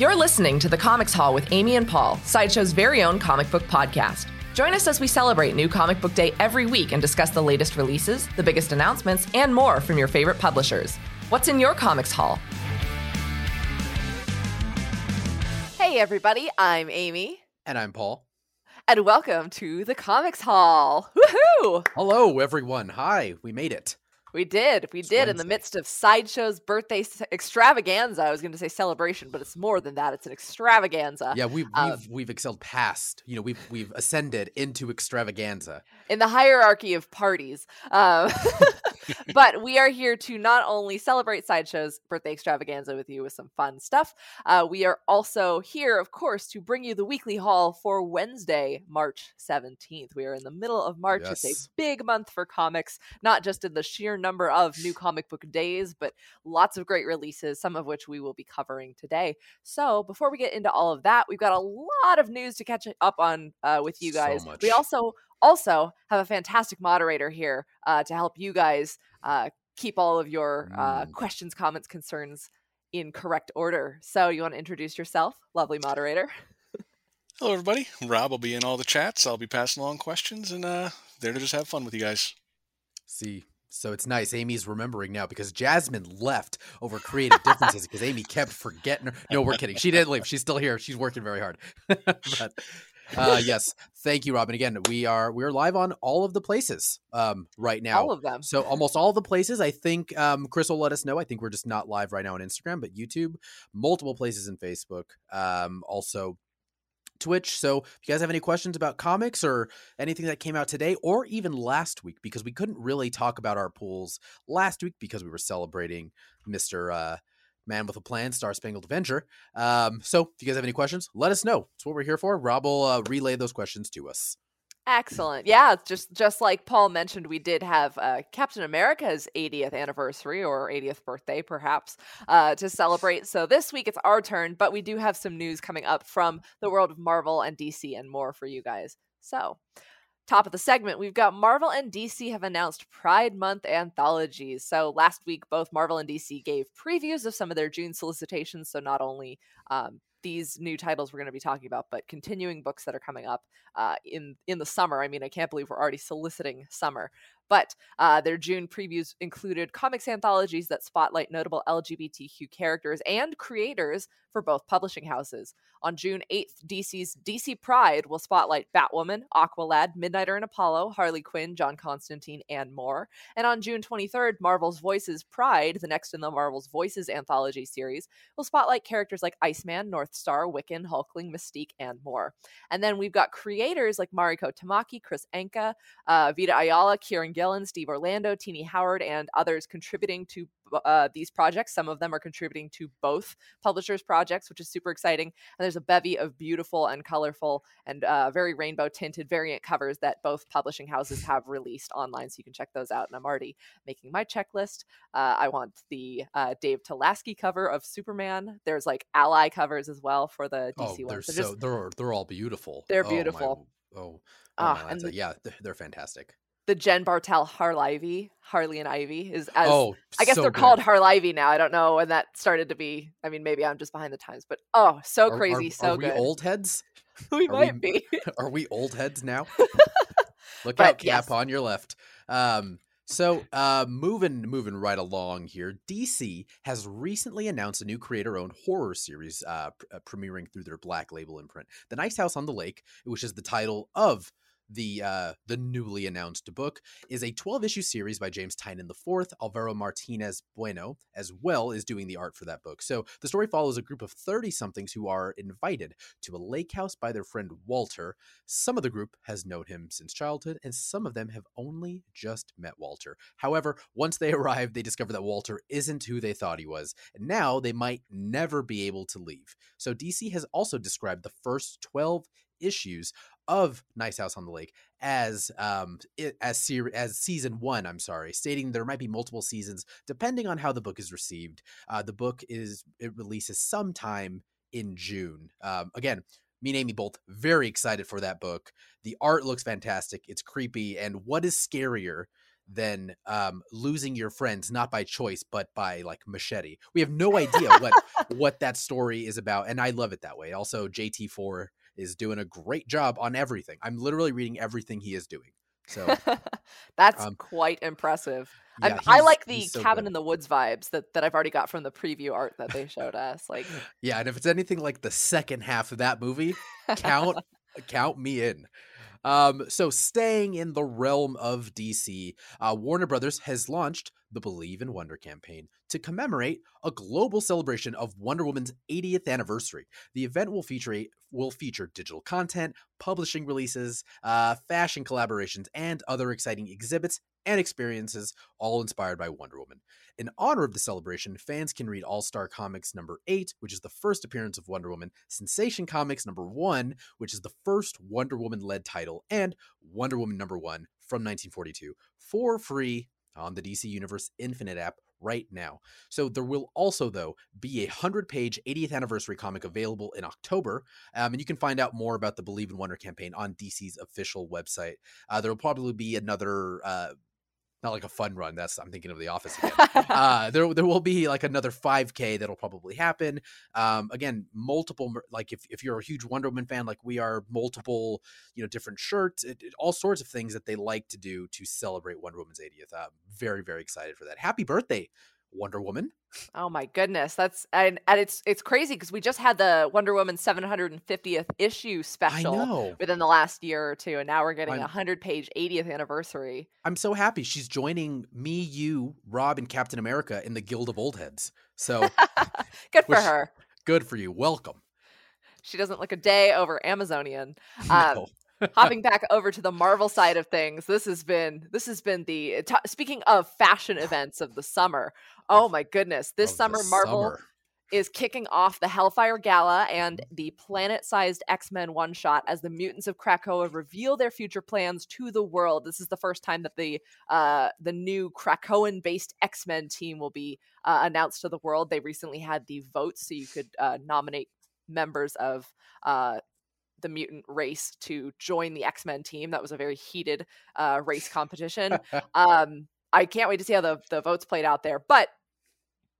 You're listening to the Comics Haul with Amy and Paul, Sideshow's very own comic book podcast. Join us as we celebrate New Comic Book Day every week and discuss the latest releases, the biggest announcements, and more from your favorite publishers. What's in your Comics Haul? Hey, everybody, I'm Amy. And I'm Paul. And welcome to the Comics Haul. Woohoo! Hello, everyone. Hi, we made it. We did. We It's did in the midst of Sideshow's birthday extravaganza. I was going to say celebration, but it's more than that. It's an extravaganza. Yeah, we've we've um, we've excelled past. You know, we've we've ascended into extravaganza. in the hierarchy of parties. Um, but we are here to not only celebrate Sideshow's birthday extravaganza with you with some fun stuff, uh, we are also here, of course, to bring you the weekly haul for Wednesday, March 17th. We are in the middle of March. It's a big month for comics, not just in the sheer number of new comic book days, but lots of great releases, some of which we will be covering today. So before we get into all of that, we've got a lot of news to catch up on uh, with you So guys. We also also have a fantastic moderator here uh, to help you guys uh, keep all of your uh, Mm. questions, comments, concerns in correct order. So you want to introduce yourself, lovely moderator? Hello, everybody. Rob will be in all the chats. I'll be passing along questions and uh, there to just have fun with you guys. See, so it's nice. Amy's remembering now because Jasmine left over creative differences because Amy kept forgetting her. No, we're kidding. She didn't leave. She's still here. She's working very hard. but uh, yes, thank you, Robin. Again, we are we are live on all of the places um, right now. all of them. So almost all the places. I think um, Chris will let us know. I think we're just not live right now on Instagram, but YouTube, multiple places in Facebook, um, also Twitch. So if you guys have any questions about comics or anything that came out today or even last week, because we couldn't really talk about our pools last week because we were celebrating Mister uh, Man with a Plan, Star Spangled Adventure. Um, so if you guys have any questions, let us know. That's what we're here for. Rob will uh, relay those questions to us. Excellent. Yeah, just just like Paul mentioned, we did have uh, Captain America's 80th anniversary or 80th birthday, perhaps, uh, to celebrate. So this week it's our turn, but we do have some news coming up from the world of Marvel and DC and more for you guys. So. Top of the segment, we've got Marvel and DC have announced Pride Month anthologies. So last week, both Marvel and DC gave previews of some of their June solicitations. So not only um, these new titles we're going to be talking about, but continuing books that are coming up uh, in in the summer. I mean, I can't believe we're already soliciting summer. But uh, their June previews included comics anthologies that spotlight notable LGBTQ characters and creators for both publishing houses. On June 8th, DC's DC Pride will spotlight Batwoman, Aqualad, Midnighter and Apollo, Harley Quinn, John Constantine, and more. And on June 23rd, Marvel's Voices Pride, the next in the Marvel's Voices anthology series, will spotlight characters like Iceman, Northstar, Wiccan, Hulkling, Mystique, and more. And then we've got creators like Mariko Tamaki, Kris Anka, uh, Vita Ayala, Kieron Gillen, Steve Orlando, Tini Howard, and others contributing to uh, these projects. Some of them are contributing to both publishers' projects, which is super exciting. And there's a bevy of beautiful and colorful and uh, very rainbow tinted variant covers that both publishing houses have released online. So you can check those out. And I'm already making my checklist. Uh, I want the uh, Dave Talaski cover of Superman. There's like ally covers as well for the Oh, DC they're ones. so So just they're they're all beautiful. They're Oh, my- beautiful. Oh, oh, Ah, my and the- yeah, they're, they're fantastic. The Jen Bartel Harlivy, Harley and Ivy is as oh, I guess so they're good. called Harlivy now. I don't know when that started to be. I mean, maybe I'm just behind the times, but oh, so Are- crazy, are, so are good. we old heads? we are might we- be. Are we old heads now? Look But out, Cap yes. on your left. Um, so uh, moving moving right along here, DC has recently announced a new creator-owned horror series uh, uh, premiering through their Black Label imprint, "The Nice House on the Lake," which is the title of the uh, the newly announced book is a 12 issue series by James Tynion IV. Alvaro Martinez Bueno, as well, is doing the art for that book. So the story follows a group of 30 somethings who are invited to a lake house by their friend Walter. Some of the group has known him since childhood, and some of them have only just met Walter. However, once they arrive, they discover that Walter isn't who they thought he was, and now they might never be able to leave. So DC has also described the first 12 issues of Nice House on the Lake as um as ser- as season one. I'm sorry, stating there might be multiple seasons depending on how the book is received. Uh, the book is it releases sometime in June. Um, again, me and Amy both very excited for that book. The art looks fantastic. It's creepy, and what is scarier than um, losing your friends not by choice but by like machete. We have no idea what what that story is about, and I love it that way. Also, JT Four is doing a great job on everything. I'm literally reading everything he is doing. So that's um, quite impressive. yeah, I like the so cabin good. in the woods vibes that, that I've already got from the preview art that they showed us. Like, Yeah, and if it's anything like the second half of that movie, count count me in. Um, so staying in the realm of DC, uh, Warner Brothers has launched the Believe in Wonder campaign to commemorate a global celebration of Wonder Woman's 80th anniversary. The event will feature will feature digital content, publishing releases, uh, fashion collaborations, and other exciting exhibits and experiences, all inspired by Wonder Woman. In honor of the celebration, fans can read All Star Comics number 8, which is the first appearance of Wonder Woman, Sensation Comics number 1, which is the first Wonder Woman led title, and Wonder Woman number 1 from 1942 for free on the DC Universe Infinite app right now. So there will also, though, be a 100 page 80th anniversary comic available in October. Um, and you can find out more about the Believe in Wonder campaign on DC's official website. Uh, there will probably be another. Uh, not like a fun run. That's I'm thinking of The Office again. Uh, there there will be like another 5k that'll probably happen. Um again multiple like if, if you're a huge wonder woman fan like we are multiple you know different shirts it, it- all sorts of things that they like to do to celebrate wonder woman's 80th i'm very very excited for that. Happy birthday wonder woman oh my goodness, that's and, and it's it's crazy because we just had the Wonder Woman 750th issue special within the last year or two, and now we're getting a 100 page 80th anniversary. i'm so happy she's joining me you rob and captain america in the guild of old heads so Good for Which- her. good for you welcome She doesn't look a day over Amazonian. Um, No. hopping back over to the Marvel side of things, this has been this has been the t- speaking of fashion events of the summer. Oh my goodness, this summer Marvel summer. is kicking off the Hellfire Gala and the planet-sized X-Men one-shot as the mutants of Krakoa reveal their future plans to the world. This is the first time that the uh, the new Krakoan-based X-Men team will be uh, announced to the world. They recently had the votes, so you could uh, nominate members of uh, the mutant race to join the X-Men team. That was a very heated uh, race competition. um, I can't wait to see how the, the votes played out there. But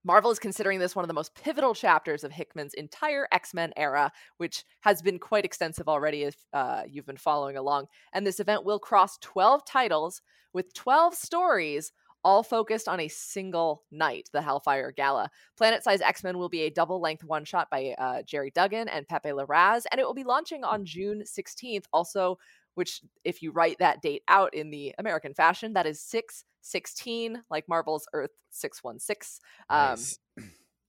Marvel is considering this one of the most pivotal chapters of Hickman's entire X Men era, which has been quite extensive already if uh, you've been following along. And this event will cross 12 titles with 12 stories, all focused on a single night, the Hellfire Gala. Planet Size X Men will be a double length one shot by uh, Gerry Duggan and Pepe Larraz, and it will be launching on June 16th. Also, which, if you write that date out in the American fashion, that is 6 16, like Marvel's Earth 616. Um, Nice.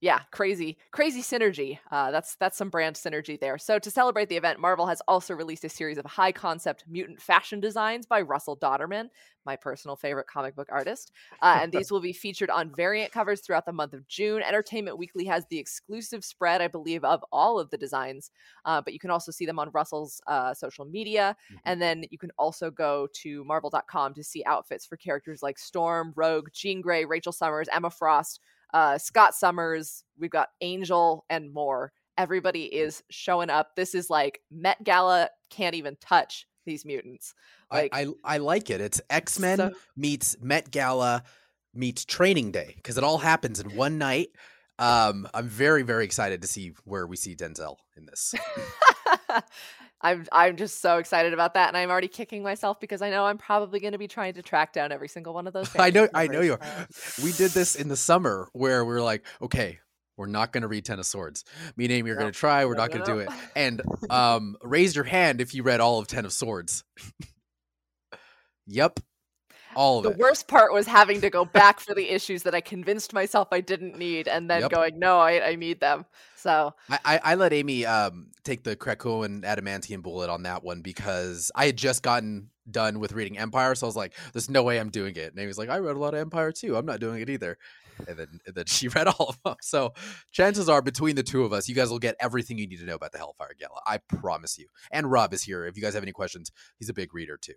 Yeah, crazy, crazy synergy. Uh, that's that's some brand synergy there. So to celebrate the event, Marvel has also released a series of high concept mutant fashion designs by Russell Dauterman, my personal favorite comic book artist. Uh, and these will be featured on variant covers throughout the month of June. Entertainment Weekly has the exclusive spread, I believe, of all of the designs, uh, but you can also see them on Russell's uh, social media. Mhm. And then you can also go to marvel.com to see outfits for characters like Storm, Rogue, Jean Grey, Rachel Summers, Emma Frost, uh, Scott Summers. We've got Angel and more. Everybody is showing up. This is like Met Gala can't even touch these mutants. I, I I like it. It's X Men so- meets Met Gala meets Training Day because it all happens in one night. Um, I'm very very excited to see where we see Denzel in this. I'm I'm just so excited about that, and I'm already kicking myself because I know I'm probably going to be trying to track down every single one of those. I know I know you are. We did this in the summer where we are like, okay, we're not going to read Ten of Swords. Me and Amy are going to try. We're No, not going to do it. And um, raise your hand if you read all of Ten of Swords. yep, all of The it. worst part was having to go back for the issues that I convinced myself I didn't need, and then Yep. going, "No, I, I need them." So I, I, I let Amy um, take the Krakoan adamantium bullet on that one because I had just gotten done with reading Empire, so I was like, "There's no way I'm doing it." And Amy's like, "I read a lot of Empire too. I'm not doing it either." And then and then she read all of them. So chances are, between the two of us, you guys will get everything you need to know about the Hellfire Gala. I promise you. And Rob is here. If you guys have any questions, he's a big reader too.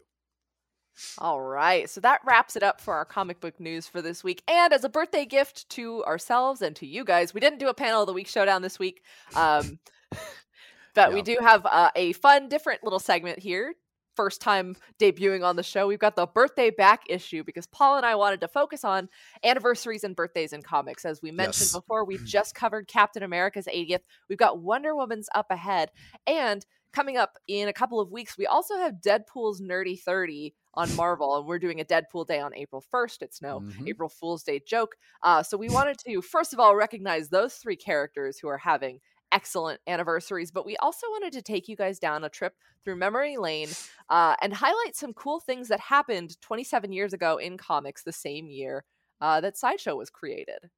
All right. So that wraps it up for our comic book news for this week. And as a birthday gift to ourselves and to you guys, we didn't do a panel of the week showdown this week. Um, but we do have uh, a fun, different little segment here first time debuting on the show, we've got the birthday back issue because Paul and I wanted to focus on anniversaries and birthdays in comics. As we mentioned Yes. before, we just covered Captain America's 80th. We've got Wonder Woman's up ahead. And coming up in a couple of weeks, we also have Deadpool's Nerdy 30 on Marvel. And we're doing a Deadpool Day on April 1st. It's no Mhm. April Fool's Day joke. Uh, so we wanted to, first of all, recognize those three characters who are having excellent anniversaries, but we also wanted to take you guys down a trip through memory lane uh, and highlight some cool things that happened 27 years ago in comics the same year uh, that Sideshow was created.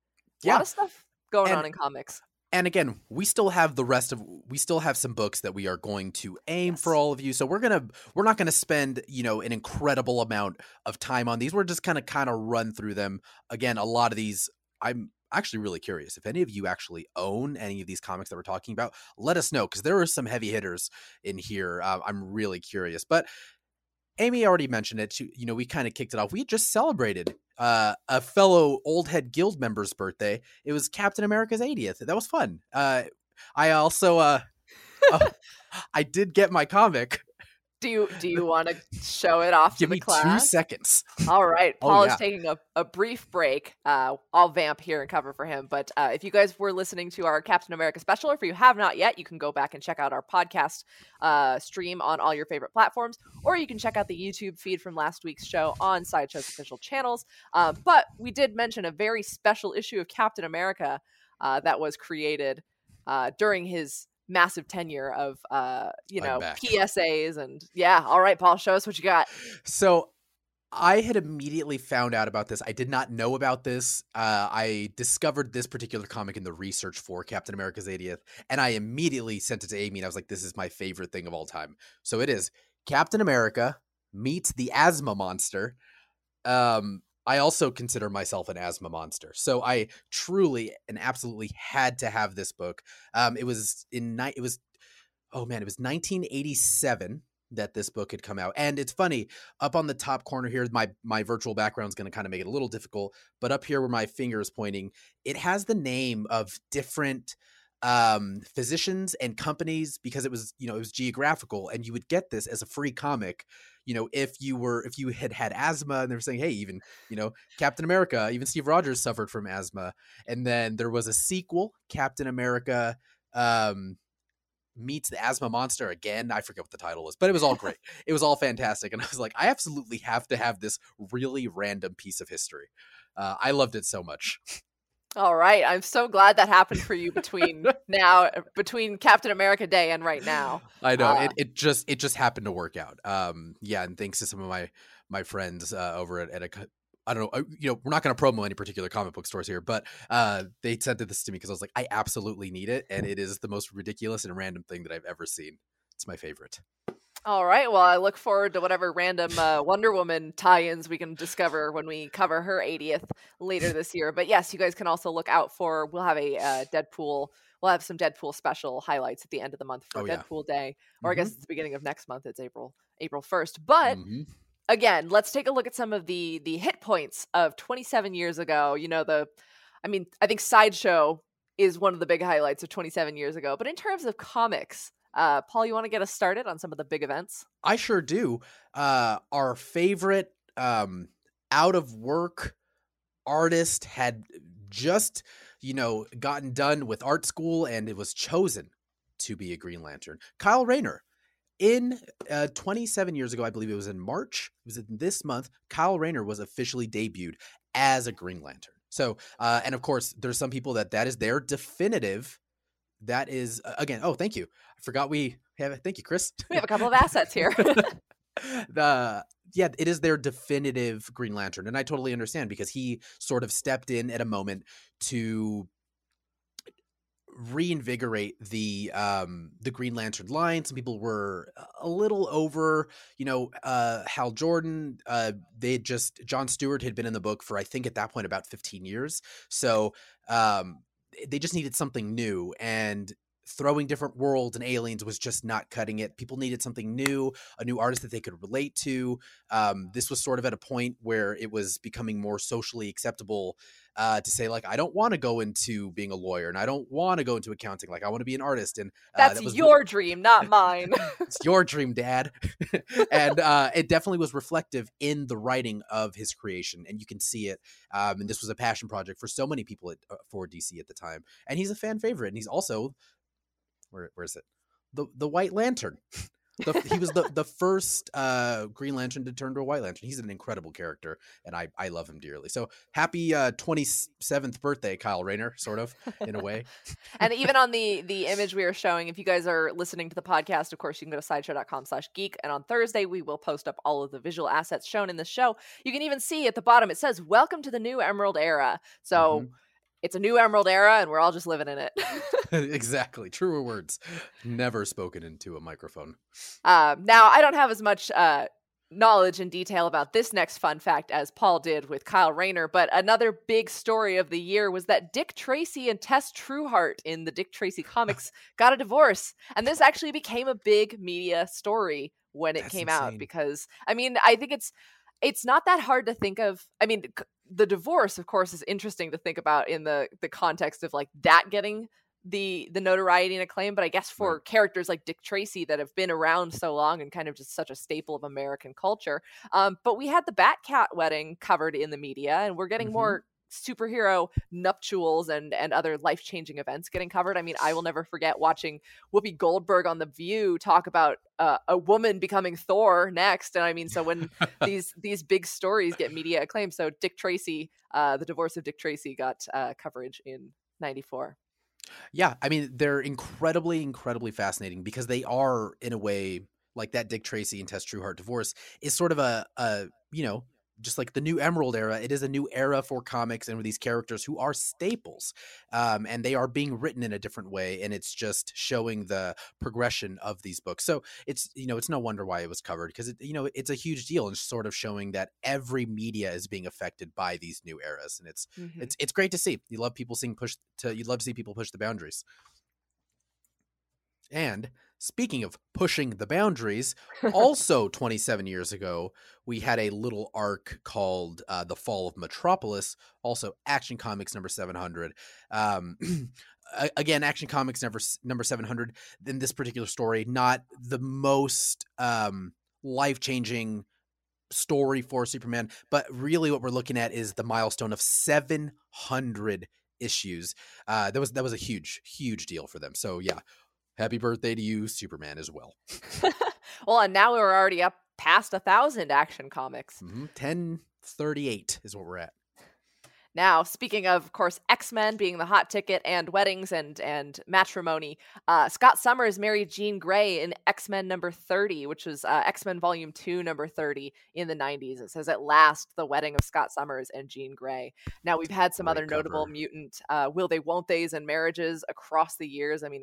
Yeah. A lot of stuff going And- on in comics. And again we still have the rest of we still have some books that we are going to aim for all of you. So we're gonna we're not gonna spend you know an incredible amount of time on these. We're just gonna kind of run through them. Again a lot of these i'm actually really curious. If any of you actually own any of these comics that we're talking about let us know because there are some heavy hitters in here uh, i'm really curious. But amy already mentioned it she, you know we kind of kicked it off we just celebrated uh, a fellow old head guild member's birthday it was Captain America's 80th. That was fun. Uh, I also uh, uh, I did get my comic. Do you do you want to show it off Give to the me two class? seconds. All right, Oh, Paul yeah. is taking a, a brief break. Uh, I'll vamp here and cover for him. But uh, if you guys were listening to our Captain America special, or if you have not yet, you can go back and check out our podcast uh, stream on all your favorite platforms, or you can check out the YouTube feed from last week's show on Sideshow's official channels. Uh, but we did mention a very special issue of Captain America uh, that was created uh, during his massive tenure of uh, you know. PSAs and yeah. All right, Paul, show us what you got. So I had immediately found out about this. I did not know about this. Uh, I discovered this particular comic in the research for Captain America's 80th, and I immediately sent it to Amy, and I was like, "This is my favorite thing of all time." So it is Captain America meets the asthma monster. Um, I also consider myself an asthma monster, so I truly and absolutely had to have this book. Um, it was in ni- it was oh man, it was 1987 that this book had come out, and it's funny up on the top corner here my my virtual background is going to kind of make it a little difficult but up here where my finger is pointing it has the name of different um physicians and companies because it was you know it was geographical and you would get this as a free comic you know if you were if you had had asthma and they were saying hey even you know captain america even steve rogers suffered from asthma. And then there was a sequel captain america um meets the asthma monster again. I forget what the title was but it was all great. It was all fantastic and i was like i absolutely have to have this really random piece of history. Uh, i loved it so much All right, I'm so glad that happened for you between now, between Captain America Day and right now. i know Uh, it, it just it just happened to work out um yeah and thanks to some of my my friends uh, over at, at a I don't know. uh, You know, we're not going to promo any particular comic book stores here, but uh, they sent this to me because I was like, I absolutely need it, and it is the most ridiculous and random thing that I've ever seen. It's my favorite. All right, well, I look forward to whatever random uh, Wonder Woman tie-ins we can discover when we cover her 80th later this year. But yes, you guys can also look out for. We'll have a uh, Deadpool. We'll have some Deadpool special highlights at the end of the month for Oh, yeah. Deadpool Day, or I Mhm. guess it's the beginning of next month. It's April April 1st. But Mhm. again, let's take a look at some of the the hit points of 27 years ago. You know, the I mean, I think Sideshow is one of the big highlights of 27 years ago. But in terms of comics, uh, Paul, you want to get us started on some of the big events? I sure do. Uh, our favorite um, out of work artist had just, you know, gotten done with art school and it was chosen to be a Green Lantern. Kyle Rayner. In uh, 27 years ago, I believe it was in March, it was in this month, Kyle Rayner was officially debuted as a Green Lantern. So, uh, and of course, there's some people that that is their definitive. That is, again, oh, thank you. I forgot we have, thank you, Chris. We have a couple of assets here. the yeah, it is their definitive Green Lantern, and I totally understand because he sort of stepped in at a moment to reinvigorate the um the Green Lantern line. Some people were a little over, you know, uh Hal Jordan. Uh they had just John Stewart had been in the book for I think at that point about 15 years. So um they just needed something new and throwing different worlds and aliens was just not cutting it. People needed something new, a new artist that they could relate to. Um, this was sort of at a point where it was becoming more socially acceptable uh, to say like I don't want to go into being a lawyer and I don't want to go into accounting. Like I want to be an artist, and uh, that's that your really... dream, not mine. it's your dream, Dad. and uh, it definitely was reflective in the writing of his creation, and you can see it. Um, and this was a passion project for so many people at, uh, for DC at the time, and he's a fan favorite, and he's also where where is it? The the White Lantern. The, he was the the first uh, Green Lantern to turn to a White Lantern. He's an incredible character, and I I love him dearly. So happy twenty uh, seventh birthday, Kyle Rayner, sort of in a way. and even on the the image we are showing, if you guys are listening to the podcast, of course you can go to sideshow.com/geek, and on Thursday we will post up all of the visual assets shown in the show. You can even see at the bottom it says "Welcome to the new Emerald Era." So. Mm-hmm it's a new emerald era and we're all just living in it. Exactly truer words. Never spoken into a microphone. Um, now i don't have as much uh, knowledge and detail about this next fun fact as paul did with kyle rayner but another big story of the year was that dick tracy and tess trueheart in the dick tracy comics got a divorce and this actually became a big media story when it That's came insane. out because i mean i think it's it's not that hard to think of i mean the divorce of course is interesting to think about in the the context of like that getting the the notoriety and acclaim but i guess for right. characters like dick tracy that have been around so long and kind of just such a staple of american culture um, but we had the batcat wedding covered in the media and we're getting mm-hmm. more superhero nuptials and and other life changing events getting covered. I mean, I will never forget watching Whoopi Goldberg on The View talk about uh, a woman becoming Thor next. And I mean, so when these these big stories get media acclaim, so Dick Tracy, uh, the divorce of Dick Tracy, got uh, coverage in '94. Yeah, I mean, they're incredibly, incredibly fascinating because they are, in a way, like that Dick Tracy and Tess Trueheart divorce is sort of a, a you know, just like the new Emerald era, it is a new era for comics and with these characters who are staples, um, and they are being written in a different way, and it's just showing the progression of these books. So it's you know it's no wonder why it was covered because it you know it's a huge deal and sort of showing that every media is being affected by these new eras, and it's mm-hmm. it's it's great to see. You love people seeing push to you love to see people push the boundaries. And speaking of pushing the boundaries, also 27 years ago, we had a little arc called uh, The Fall of Metropolis, also Action Comics number 700. Um, again, Action Comics number, number 700. In this particular story, not the most um, life changing story for Superman, but really what we're looking at is the milestone of 700 issues. Uh, that was that was a huge, huge deal for them. So yeah, happy birthday to you, Superman, as well. well, and now we're already up past a thousand action comics. Mm-hmm. 1038 is what we're at. Now, speaking of, of course, X Men being the hot ticket and weddings and and matrimony, uh, Scott Summers married Jean Grey in X Men number thirty, which was uh, X Men Volume Two, number thirty in the nineties. It says at last the wedding of Scott Summers and Jean Grey. Now we've had some Great other cover. notable mutant uh, will they won't they's and marriages across the years. I mean,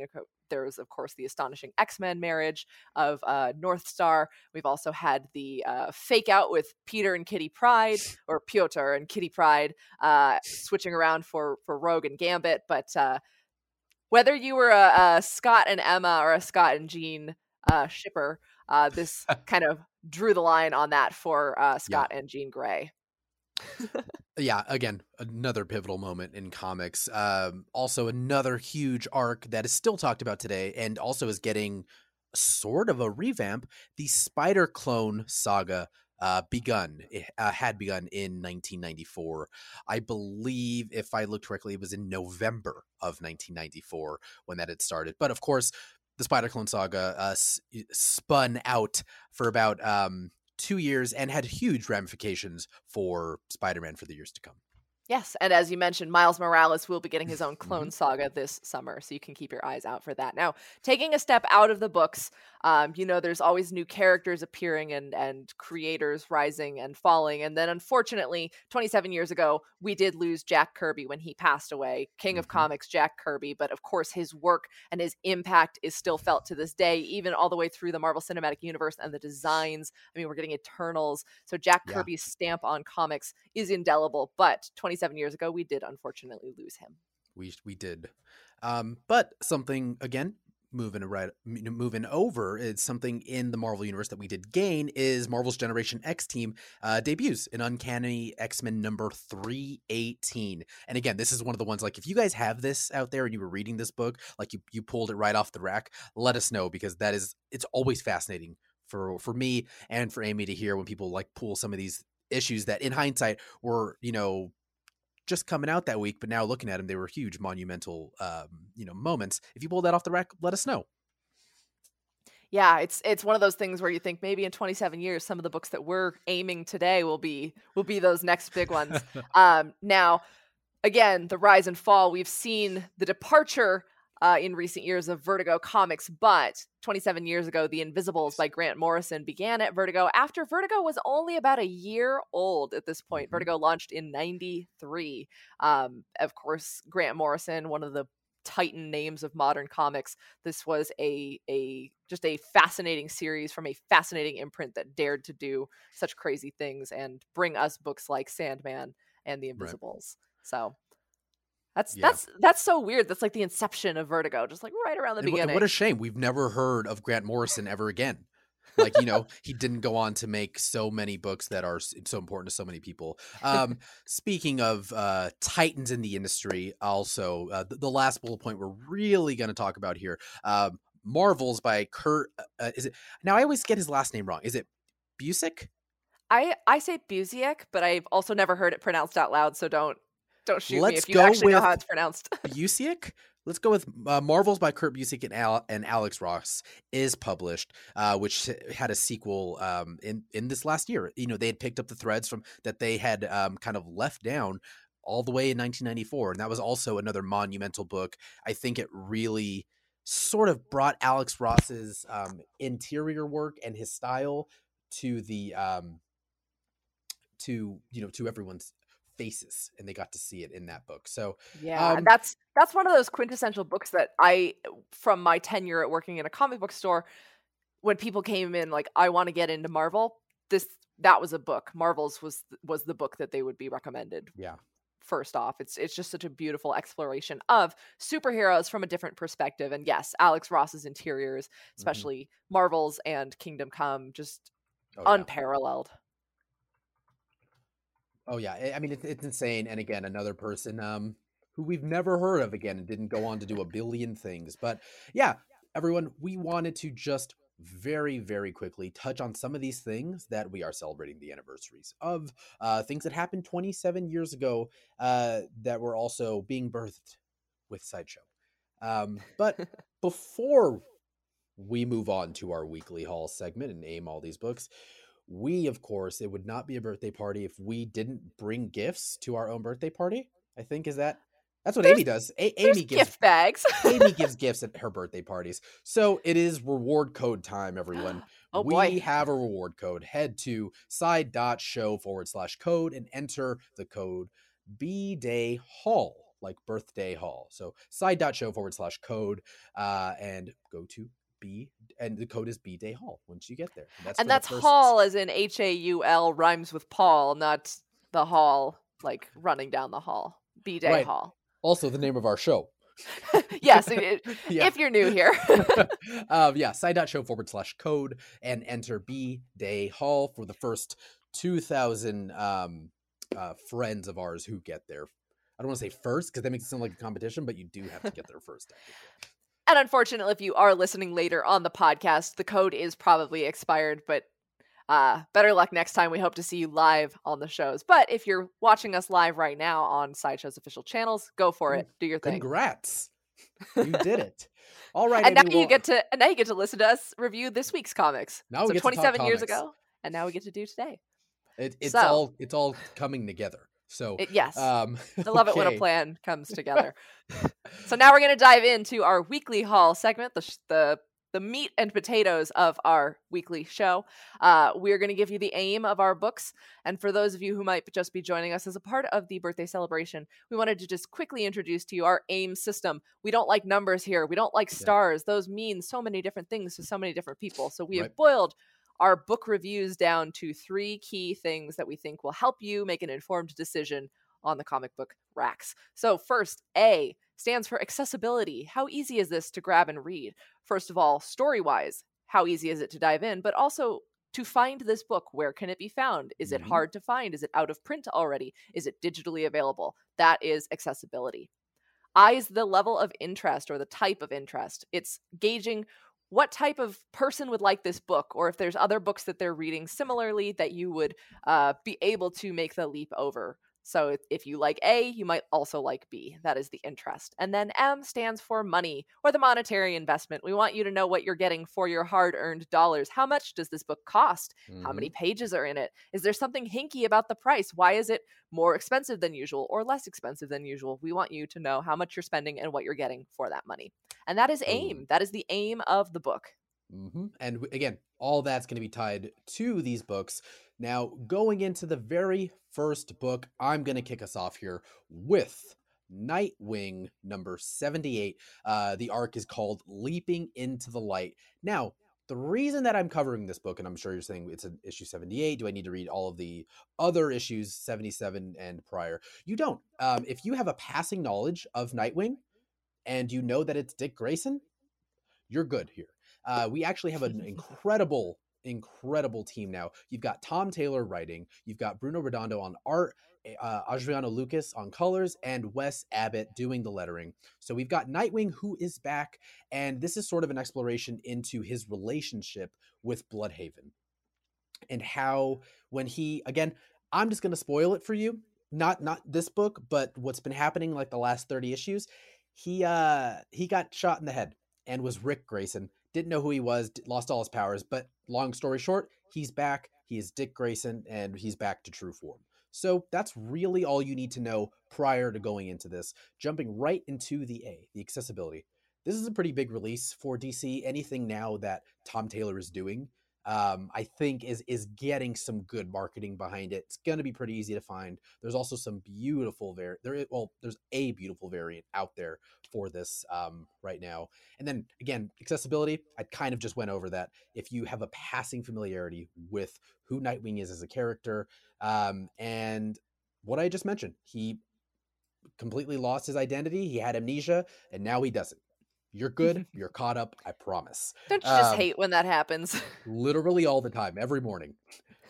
there was of course the astonishing x-men marriage of uh, northstar we've also had the uh, fake out with peter and kitty pryde or piotr and kitty pryde uh, switching around for for rogue and gambit but uh, whether you were a, a, scott and emma or a scott and jean uh, shipper uh, this kind of drew the line on that for scott yeah. and jean grey yeah, again, another pivotal moment in comics. Um, also, another huge arc that is still talked about today and also is getting sort of a revamp. The Spider Clone saga uh, begun, it, uh, had begun in 1994. I believe, if I look correctly, it was in November of 1994 when that had started. But of course, the Spider Clone saga uh, s- spun out for about um, two years and had huge ramifications for Spider-Man for the years to come. Yes, and as you mentioned, Miles Morales will be getting his own clone mm-hmm. saga this summer, so you can keep your eyes out for that. Now, taking a step out of the books, um, you know, there's always new characters appearing and and creators rising and falling, and then unfortunately, 27 years ago, we did lose Jack Kirby when he passed away, King mm-hmm. of Comics Jack Kirby. But of course, his work and his impact is still felt to this day, even all the way through the Marvel Cinematic Universe and the designs. I mean, we're getting Eternals, so Jack yeah. Kirby's stamp on comics is indelible. But 20 27 years ago, we did unfortunately lose him. We we did. Um, but something again moving right moving over it's something in the marvel universe that we did gain is marvel's generation x team uh, debuts in uncanny x-men number 318 and again this is one of the ones like if you guys have this out there and you were reading this book like you, you pulled it right off the rack let us know because that is it's always fascinating for for me and for amy to hear when people like pull some of these issues that in hindsight were you know just coming out that week, but now looking at them, they were huge, monumental, um, you know, moments. If you pull that off the rack, let us know. Yeah, it's it's one of those things where you think maybe in 27 years, some of the books that we're aiming today will be will be those next big ones. um, now, again, the rise and fall. We've seen the departure uh, in recent years of Vertigo comics, but 27 years ago, The Invisibles by Grant Morrison began at Vertigo after Vertigo was only about a year old at this point. Mm-hmm. Vertigo launched in 93. Um, of course, Grant Morrison, one of the titan names of modern comics this was a a just a fascinating series from a fascinating imprint that dared to do such crazy things and bring us books like sandman and the invisibles right. so that's yeah. that's that's so weird. That's like the inception of Vertigo, just like right around the and beginning. What a shame. We've never heard of Grant Morrison ever again. like you know he didn't go on to make so many books that are so important to so many people um speaking of uh titans in the industry also uh, the, the last bullet point we're really going to talk about here um marvels by kurt uh, is it now i always get his last name wrong is it busiek I, I say Busiek, but I've also never heard it pronounced out loud, so don't don't shoot Let's me if you actually know how it's pronounced. Busiek? Let's go with uh, Marvels by Kurt Busiek and, Al- and Alex Ross is published, uh, which had a sequel um, in in this last year. You know, they had picked up the threads from that they had um, kind of left down all the way in 1994, and that was also another monumental book. I think it really sort of brought Alex Ross's um, interior work and his style to the um, to you know to everyone's faces and they got to see it in that book so yeah um, that's that's one of those quintessential books that i from my tenure at working in a comic book store when people came in like i want to get into marvel this that was a book marvels was was the book that they would be recommended yeah first off it's it's just such a beautiful exploration of superheroes from a different perspective and yes alex ross's interiors mm-hmm. especially mm-hmm. marvels and kingdom come just oh, yeah. Oh yeah, I mean it's it's insane. And again, another person um who we've never heard of again and didn't go on to do a billion things. But yeah, everyone, we wanted to just very very quickly touch on some of these things that we are celebrating the anniversaries of uh things that happened 27 years ago uh that were also being birthed with sideshow um but before we move on to our weekly haul segment and aim all these books we of course it would not be a birthday party if we didn't bring gifts to our own birthday party i think is that that's what there's, amy does. A- amy gives gift bags. Amy gives gifts at her birthday parties. So it is reward code time everyone. Oh we boy. have a reward code. Head to side.show forward slash code and enter the code b day haul like birthday hall. So side.show forward slash code uh, and go to B, and the code is B Day Haul once you get there. And that's, and that's first... Hall as in H A U L rhymes with Paul, not the hall like running down the hall. B Day right. Hall. Also, the name of our show. yes, it, yeah. if you're new here. um, yeah, side.show forward slash code and enter B Day Haul for the first 2,000 um, uh, friends of ours who get there. I don't want to say first because that makes it sound like a competition, but you do have to get there first. And unfortunately, if you are listening later on the podcast, the code is probably expired, but uh, better luck next time. We hope to see you live on the shows. But if you're watching us live right now on Sideshow's official channels, go for it. Do your thing. Congrats. You did it. All right. and now you get to and now you get to listen to us review this week's comics. Now so 27 years ago, and now we get to do today. It, it's so, all it's all coming together. So it, yes, um, I love okay. it when a plan comes together. so now we're going to dive into our weekly haul segment, the the the meat and potatoes of our weekly show. Uh, we're going to give you the aim of our books. And for those of you who might just be joining us as a part of the birthday celebration, we wanted to just quickly introduce to you our aim system. We don't like numbers here, we don't like stars. Yeah. Those mean so many different things to so many different people. So we right. have boiled our book reviews down to three key things that we think will help you make an informed decision on the comic book racks. So, first, A, stands for accessibility. How easy is this to grab and read? First of all, story wise, how easy is it to dive in? But also, to find this book, where can it be found? Is it Mhm. hard to find? Is it out of print already? Is it digitally available? That is accessibility. I is the level of interest or the type of interest. It's gauging what type of person would like this book, or if there's other books that they're reading similarly that you would uh, be able to make the leap over. So if- you like A, you might also like B. That is the interest. And then M stands for money or the monetary investment. We want you to know what you're getting for your hard earned dollars. How much does this book cost? How Mhm. many pages are in it? Is there something hinky about the price? Why is it more expensive than usual or less expensive than usual? We want you to know how much you're spending and what you're getting for that money. And that is aim. Boom. That is the aim of the book. Hmm And again, all that's going to be tied to these books. Now, going into the very first book, I'm going to kick us off here with Nightwing number 78. Uh, the arc is called Leaping into the Light. Now, the reason that I'm covering this book, and I'm sure you're saying it's an issue 78, do I need to read all of the other issues 77 and prior? You don't. Um, if you have a passing knowledge of Nightwing and you know that it's Dick Grayson, you're good here. Uh, we actually have an incredible, incredible team now. You've got Tom Taylor writing, you've got Bruno Redondo on art, eh, uh, Adriano Lucas on colors, and Wes Abbott doing the lettering. So we've got Nightwing who is back, and this is sort of an exploration into his relationship with Blüdhaven and how when he again, I'm just gonna spoil it for you. Not not this book, but what's been happening like the last 30 issues. He uh he got shot in the head and was Ric Grayson. Didn't know who he was, lost all his powers, but long story short, he's back. He is Dick Grayson and he's back to true form. So that's really all you need to know prior to going into this. Jumping right into the A, the accessibility. This is a pretty big release for DC. Anything now that Tom Taylor is doing, um, I think is is getting some good marketing behind it. It's going to be pretty easy to find. There's also some beautiful var there. Well, there's a beautiful variant out there for this um, right now. And then again, accessibility. I kind of just went over that. If you have a passing familiarity with who Nightwing is as a character, um, and what I just mentioned, he completely lost his identity. He had amnesia, and now he doesn't. You're good. You're caught up. I promise. Don't you just Um, hate when that happens? Literally all the time, every morning.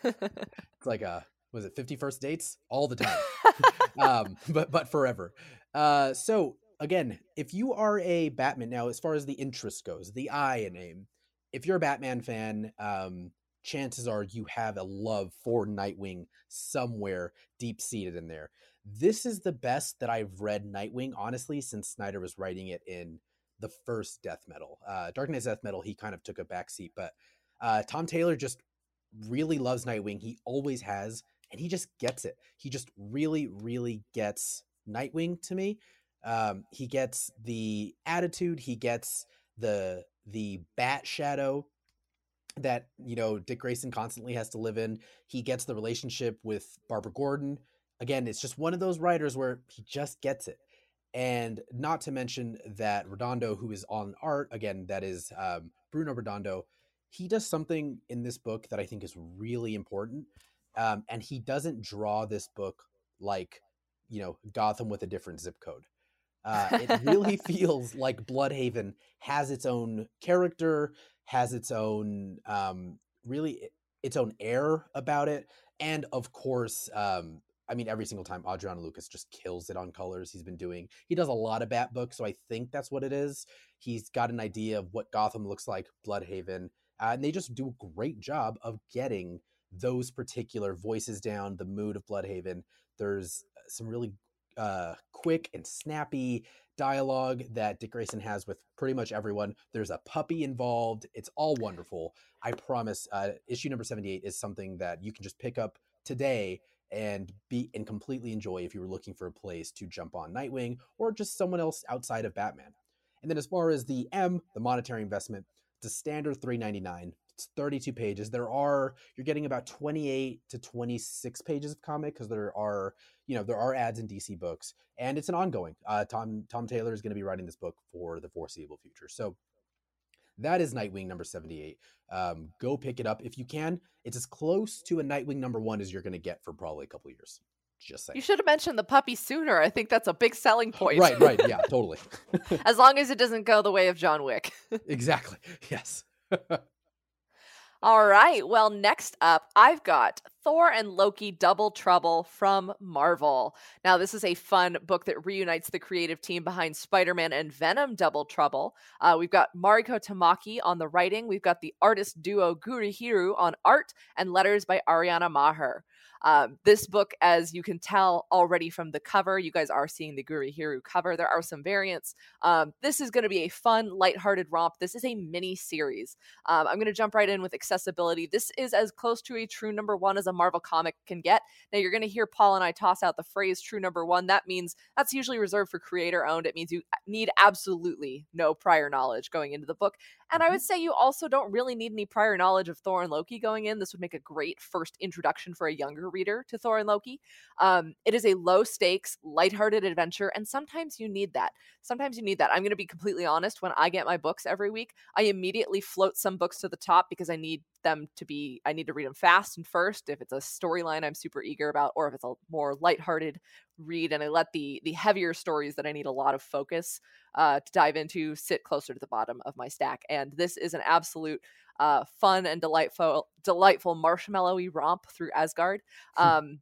It's like a was it 51st dates all the time. um, but but forever. Uh, so again, if you are a Batman now, as far as the interest goes, the I in aim, if you're a Batman fan, um, chances are you have a love for Nightwing somewhere deep seated in there. This is the best that I've read Nightwing, honestly, since Snyder was writing it in the first Death Metal. Uh, Dark Nights Death Metal, he kind of took a backseat, but uh, Tom Taylor just really loves Nightwing. He always has, and he just gets it. He just really, really gets Nightwing to me. Um, he gets the attitude. He gets the the bat shadow that you know Dick Grayson constantly has to live in. He gets the relationship with Barbara Gordon. Again, it's just one of those writers where he just gets it. And not to mention that Redondo, who is on art, again, that is um, Bruno Redondo, he does something in this book that I think is really important. Um, and he doesn't draw this book like, you know, Gotham with a different zip code. Uh, it really feels like Blüdhaven has its own character, has its own, um, really, its own air about it. And of course, um, I mean, every single time Adriano Lucas just kills it on colors. He's been doing, he does a lot of Bat books, so I think that's what it is. He's got an idea of what Gotham looks like, Blüdhaven, uh, and they just do a great job of getting those particular voices down, the mood of Blüdhaven. There's uh, some really uh, quick and snappy dialogue that Dick Grayson has with pretty much everyone. There's a puppy involved. It's all wonderful. I promise. Uh, issue number 78 is something that you can just pick up today and be and completely enjoy if you were looking for a place to jump on Nightwing or just someone else outside of Batman. And then as far as the M, the monetary investment, it's a standard 399. It's 32 pages. There are you're getting about 28 to 26 pages of comic because there are you know there are ads in DC books and it's an ongoing. Uh, Tom Tom Taylor is going to be writing this book for the foreseeable future. So that is Nightwing number 78. Um, go pick it up if you can. It's as close to a Nightwing number one as you're going to get for probably a couple years. Just saying. You should have mentioned the puppy sooner. I think that's a big selling point. Right, right. Yeah, totally. as long as it doesn't go the way of John Wick. exactly. Yes. All right. Well, next up, I've got Thor and Loki Double Trouble from Marvel. Now, this is a fun book that reunites the creative team behind Spider Man and Venom Double Trouble. Uh, we've got Mariko Tamaki on the writing, we've got the artist duo Gurihiru on art, and letters by Ariana Maher. Um, this book, as you can tell already from the cover, you guys are seeing the Gurihiru cover. There are some variants. Um, this is going to be a fun, lighthearted romp. This is a mini series. Um, I'm going to jump right in with accessibility. This is as close to a true number one as a Marvel comic can get. Now, you're going to hear Paul and I toss out the phrase true number one. That means that's usually reserved for creator owned. It means you need absolutely no prior knowledge going into the book. And I mm-hmm. would say you also don't really need any prior knowledge of Thor and Loki going in. This would make a great first introduction for a younger reader to Thor and Loki. Um, it is a low stakes, lighthearted adventure, and sometimes you need that. Sometimes you need that. I'm going to be completely honest. When I get my books every week, I immediately float some books to the top because I need them to be I need to read them fast and first if it's a storyline I'm super eager about or if it's a more lighthearted read and I let the the heavier stories that I need a lot of focus uh, to dive into sit closer to the bottom of my stack and this is an absolute uh, fun and delightful delightful marshmallowy romp through Asgard hmm. um,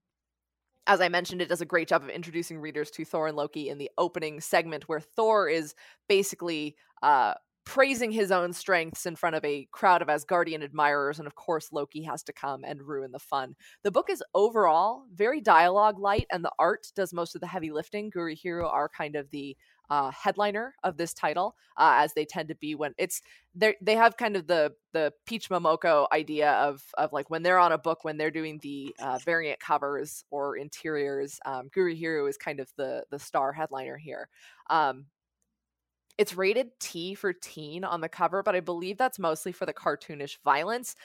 as I mentioned, it does a great job of introducing readers to Thor and Loki in the opening segment, where Thor is basically uh, praising his own strengths in front of a crowd of Asgardian admirers, and of course, Loki has to come and ruin the fun. The book is overall very dialogue light, and the art does most of the heavy lifting. Gurihiru are kind of the uh, headliner of this title, uh, as they tend to be when it's they they have kind of the the Peach Momoko idea of of like when they're on a book when they're doing the uh, variant covers or interiors. Um, Gurihiru is kind of the the star headliner here. Um, it's rated T for teen on the cover, but I believe that's mostly for the cartoonish violence.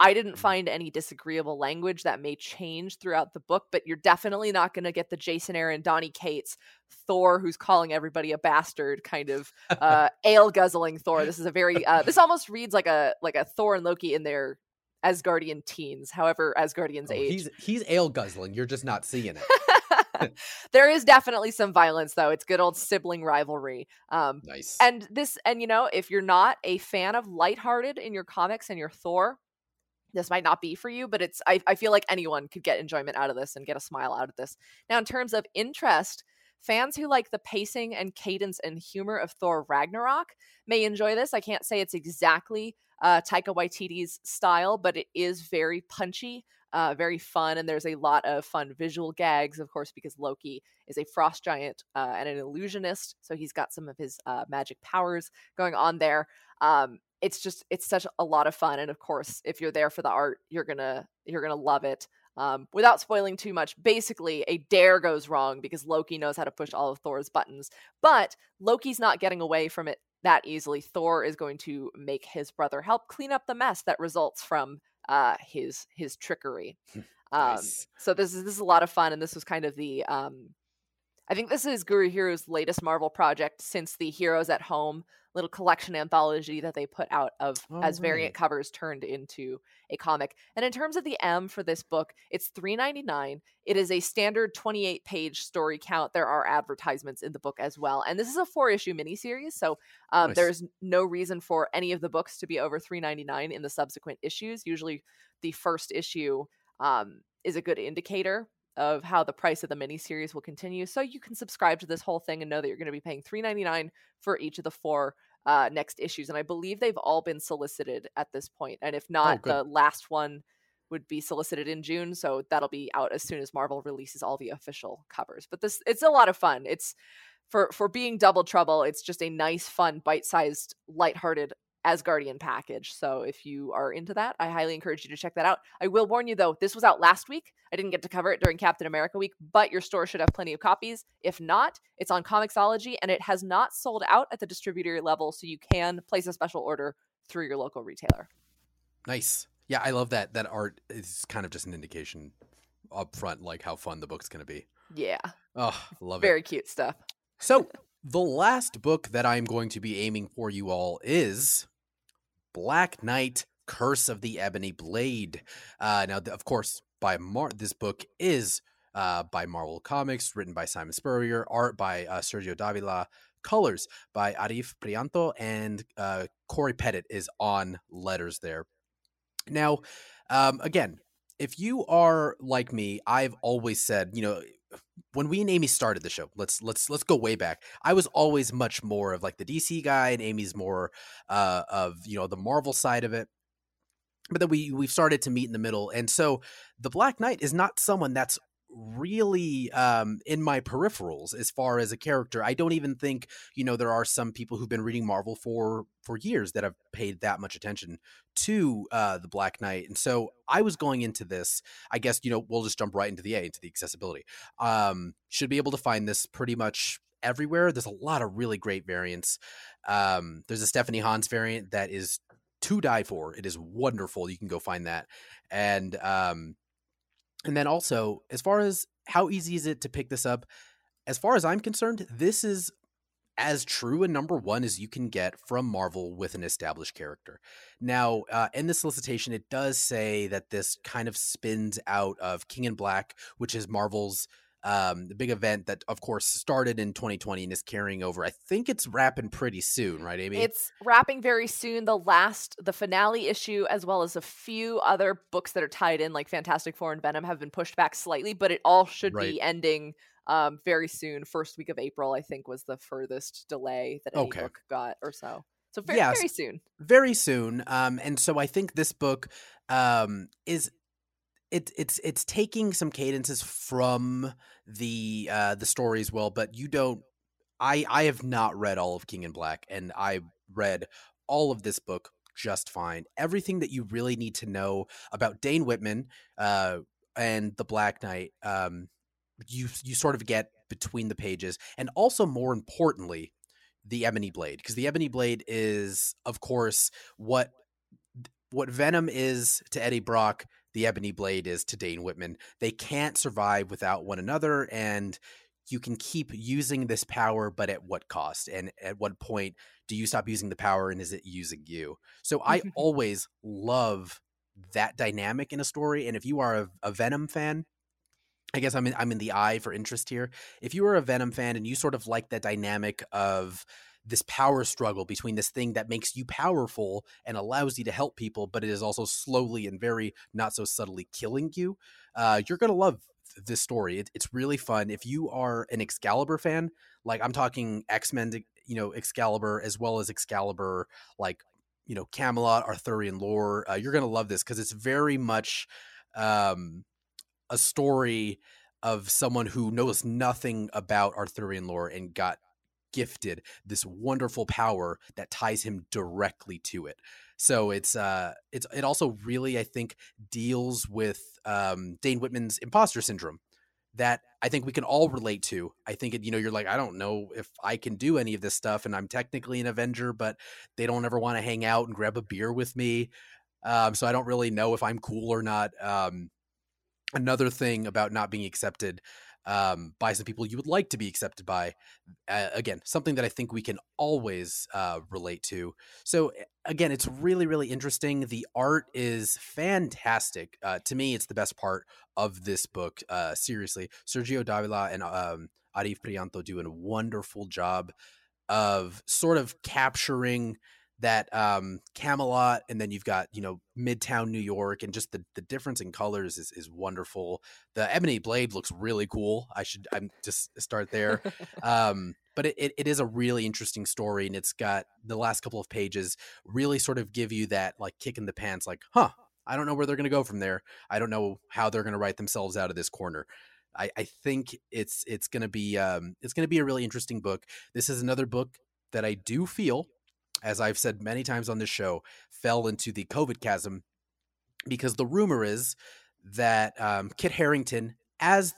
I didn't mm. find any disagreeable language that may change throughout the book, but you're definitely not going to get the Jason Aaron, Donny Cates, Thor who's calling everybody a bastard kind of uh, ale guzzling Thor. This is a very uh, this almost reads like a like a Thor and Loki in their Asgardian teens, however Asgardians oh, age. He's he's ale guzzling. You're just not seeing it. there is definitely some violence though. It's good old sibling rivalry. Um, nice. And this, and you know, if you're not a fan of lighthearted in your comics and your Thor, this might not be for you, but it's I, I feel like anyone could get enjoyment out of this and get a smile out of this. Now, in terms of interest, fans who like the pacing and cadence and humor of Thor Ragnarok may enjoy this. I can't say it's exactly uh, Taika Waititi's style, but it is very punchy uh, very fun, and there's a lot of fun visual gags, of course, because Loki is a frost giant uh, and an illusionist, so he's got some of his uh, magic powers going on there. Um, it's just it's such a lot of fun, and of course, if you're there for the art, you're gonna you're gonna love it. Um, without spoiling too much, basically a dare goes wrong because Loki knows how to push all of Thor's buttons, but Loki's not getting away from it that easily. Thor is going to make his brother help clean up the mess that results from uh, his his trickery. Um, nice. So this is this is a lot of fun, and this was kind of the um, I think this is Gurihiru's latest Marvel project since the Heroes at Home little collection anthology that they put out of oh, as variant covers turned into a comic. And in terms of the M for this book, it's three ninety nine. It is a standard 28 page story count. There are advertisements in the book as well. And this is a four issue miniseries. So um, nice. there's no reason for any of the books to be over three ninety nine in the subsequent issues. Usually the first issue um, is a good indicator of how the price of the miniseries will continue. So you can subscribe to this whole thing and know that you're going to be paying $3.99 for each of the four uh, next issues. And I believe they've all been solicited at this point. And if not, oh, the last one would be solicited in June. So that'll be out as soon as Marvel releases all the official covers. But this it's a lot of fun. It's for for being double trouble, it's just a nice, fun, bite-sized, lighthearted Asgardian package. So if you are into that, I highly encourage you to check that out. I will warn you though, this was out last week. I didn't get to cover it during Captain America week, but your store should have plenty of copies. If not, it's on Comixology and it has not sold out at the distributor level, so you can place a special order through your local retailer. Nice. Yeah, I love that. That art is kind of just an indication up front, like how fun the book's going to be. Yeah. Oh, love Very it. Very cute stuff. So, the last book that I'm going to be aiming for you all is Black Knight Curse of the Ebony Blade. Uh, now, of course, by Mar- this book is uh, by Marvel Comics, written by Simon Spurrier, art by uh, Sergio Davila, colors by Arif Prianto, and uh, Cory Petit is on letters there. Now, um, again, if you are like me, I've always said, you know, when we and Amy started the show, let's let's let's go way back. I was always much more of like the DC guy, and Amy's more uh, of you know the Marvel side of it. But then we we've started to meet in the middle, and so the Black Knight is not someone that's really um, in my peripherals as far as a character. I don't even think you know there are some people who've been reading Marvel for for years that have paid that much attention to uh, the Black Knight, and so I was going into this. I guess you know we'll just jump right into the A into the accessibility. Um, should be able to find this pretty much everywhere. There's a lot of really great variants. Um, there's a Stephanie Hans variant that is to die for. It is wonderful. You can go find that, and um, and then also, as far as how easy is it to pick this up, as far as I'm concerned, this is as true a number one as you can get from Marvel with an established character. Now, uh, in the solicitation, it does say that this kind of spins out of King in Black, which is Marvel's um, the big event that, of course, started in 2020 and is carrying over. I think it's wrapping pretty soon, right, Amy? It's wrapping very soon. The last, the finale issue, as well as a few other books that are tied in, like Fantastic Four and Venom, have been pushed back slightly, but it all should right. be ending um, very soon. First week of April, I think, was the furthest delay that any okay. book got, or so. So very, yes, very soon. Very soon. Um, and so I think this book um, is it, it's it's taking some cadences from the uh the story as well but you don't i i have not read all of king in black and i read all of this book just fine. Everything that you really need to know about dane whitman uh and the black knight um you you sort of get between the pages and also more importantly the ebony blade because the ebony blade is of course what what venom is to eddie brock the Ebony Blade is to Dane Whitman. They can't survive without one another, and you can keep using this power, but at what cost? And at what point do you stop using the power and is it using you? So I always love that dynamic in a story. And if you are a, a Venom fan, I guess I'm in, I'm in the eye for interest here. If you are a Venom fan and you sort of like that dynamic of this power struggle between this thing that makes you powerful and allows you to help people, but it is also slowly and very not so subtly killing you. Uh, you're gonna love this story. It, it's really fun. If you are an Excalibur fan, like I'm talking X Men, you know, Excalibur as well as Excalibur, like you know, Camelot, Arthurian lore, uh, you're gonna love this because it's very much um, a story of someone who knows nothing about Arthurian lore and got gifted this wonderful power that ties him directly to it. So it's uh it's it also really I think deals with um Dane Whitman's imposter syndrome that I think we can all relate to. I think it, you know you're like I don't know if I can do any of this stuff and I'm technically an Avenger but they don't ever want to hang out and grab a beer with me. Um so I don't really know if I'm cool or not. Um another thing about not being accepted um, by some people you would like to be accepted by. Uh, again, something that I think we can always uh, relate to. So, again, it's really, really interesting. The art is fantastic. Uh, to me, it's the best part of this book. Uh, seriously, Sergio Davila and um, Arif Prianto do a wonderful job of sort of capturing that um, Camelot, and then you've got you know Midtown New York, and just the the difference in colors is is wonderful. The Ebony Blade looks really cool. I should I'm just start there. um, but it, it, it is a really interesting story, and it's got the last couple of pages really sort of give you that like kick in the pants, like, huh, I don't know where they're going to go from there. I don't know how they're going to write themselves out of this corner. I, I think it's it's going to be um, it's going to be a really interesting book. This is another book that I do feel as I've said many times on this show, fell into the COVID chasm because the rumor is that um, Kit Harington, as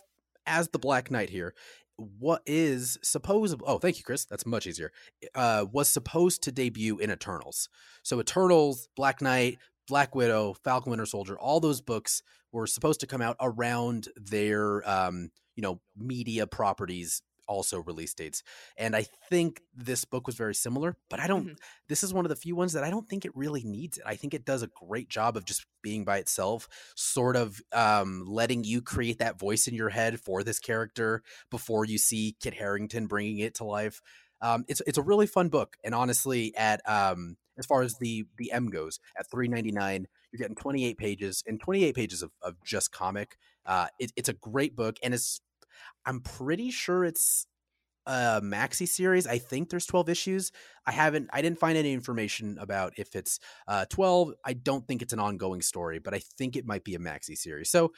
as the Black Knight here, what is supposed oh thank you chris that's much easier uh was supposed to debut in eternals. So eternals black knight black widow falcon winter soldier all those books were supposed to come out around their um you know media properties also release dates. And I think this book was very similar, but I don't. Mhm. This is one of the few ones that I don't think it really needs it. I think it does a great job of just being by itself, sort of um, letting you create that voice in your head for this character before you see Kit Harington bringing it to life. Um, it's it's a really fun book, and honestly, at um, as far as the the M goes, at three ninety nine, you're getting twenty eight pages and twenty eight pages of, of just comic. Uh, it, it's a great book, and it's I'm pretty sure it's a maxi series. I think there's 12 issues. I haven't I didn't find any information about if it's uh 12. I don't think it's an ongoing story, but I think it might be a maxi series. So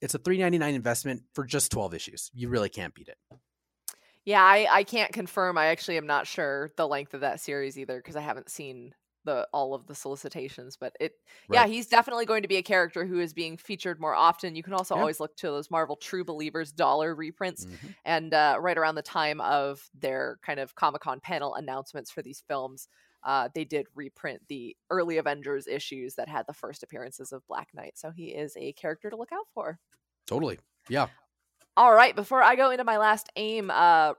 it's a 3.99 investment for just 12 issues. You really can't beat it. Yeah, I, I can't confirm. I actually am not sure the length of that series either because I haven't seen the all of the solicitations. But it, yeah, he's definitely going to be a character who is being featured more often. You can also Yeah. always look to those Marvel True Believers dollar reprints, Mhm. and uh, right around the time of their kind of Comic Con panel announcements for these films. Uh, they did reprint the early Avengers issues that had the first appearances of Black Knight, so he is a character to look out for. Totally. Yeah. All right, before I go into my last aim, uh,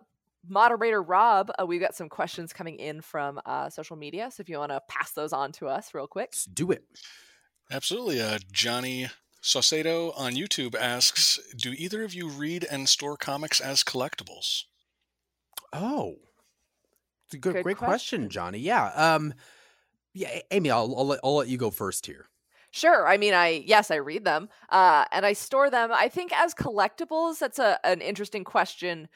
moderator Rob, uh, we've got some questions coming in from uh, social media. So if you want to pass those on to us real quick. Let's do it. Absolutely. Uh, Johnny Saucedo on YouTube asks Do either of you read and store comics as collectibles? Oh. It's a good, Good great question. question, Johnny. Yeah. Um yeah, Amy, I'll, I'll let I'll let you go first here. Sure. I mean, I yes, I read them, uh, and I store them. I think as collectibles. That's a an interesting question.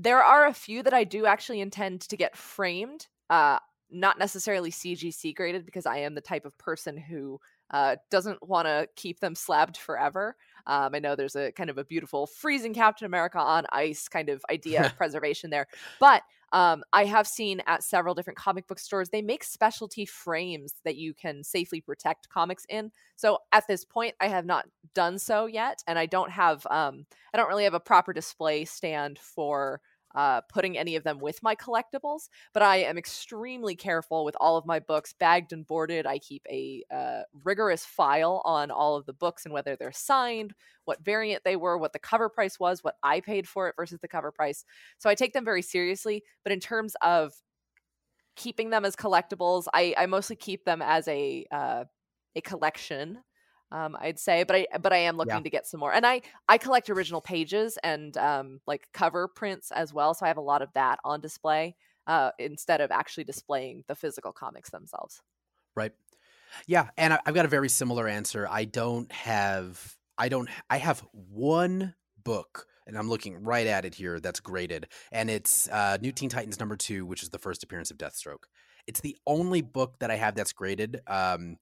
There are a few that I do actually intend to get framed. Uh, not necessarily CGC graded because I am the type of person who uh, doesn't want to keep them slabbed forever. Um, I know there's a kind of a beautiful freezing Captain America on ice kind of idea of preservation there, but um, I have seen at several different comic book stores they make specialty frames that you can safely protect comics in. So at this point, I have not done so yet, and I don't have um, I don't really have a proper display stand for uh, putting any of them with my collectibles. But I am extremely careful with all of my books, bagged and boarded. I keep a uh, rigorous file on all of the books and whether they're signed, what variant they were, what the cover price was, what I paid for it versus the cover price. So I take them very seriously. But in terms of keeping them as collectibles, I, I mostly keep them as a uh, a collection. Um, I'd say, but I but I am looking Yeah. to get some more, and I I collect original pages and um, like cover prints as well. So I have a lot of that on display uh, instead of actually displaying the physical comics themselves. Right. Yeah, and I, I've got a very similar answer. I don't have I don't I have one book and I'm looking right at it here that's graded and it's uh New Teen Titans number 2 which is the first appearance of Deathstroke. It's the only book that I have that's graded um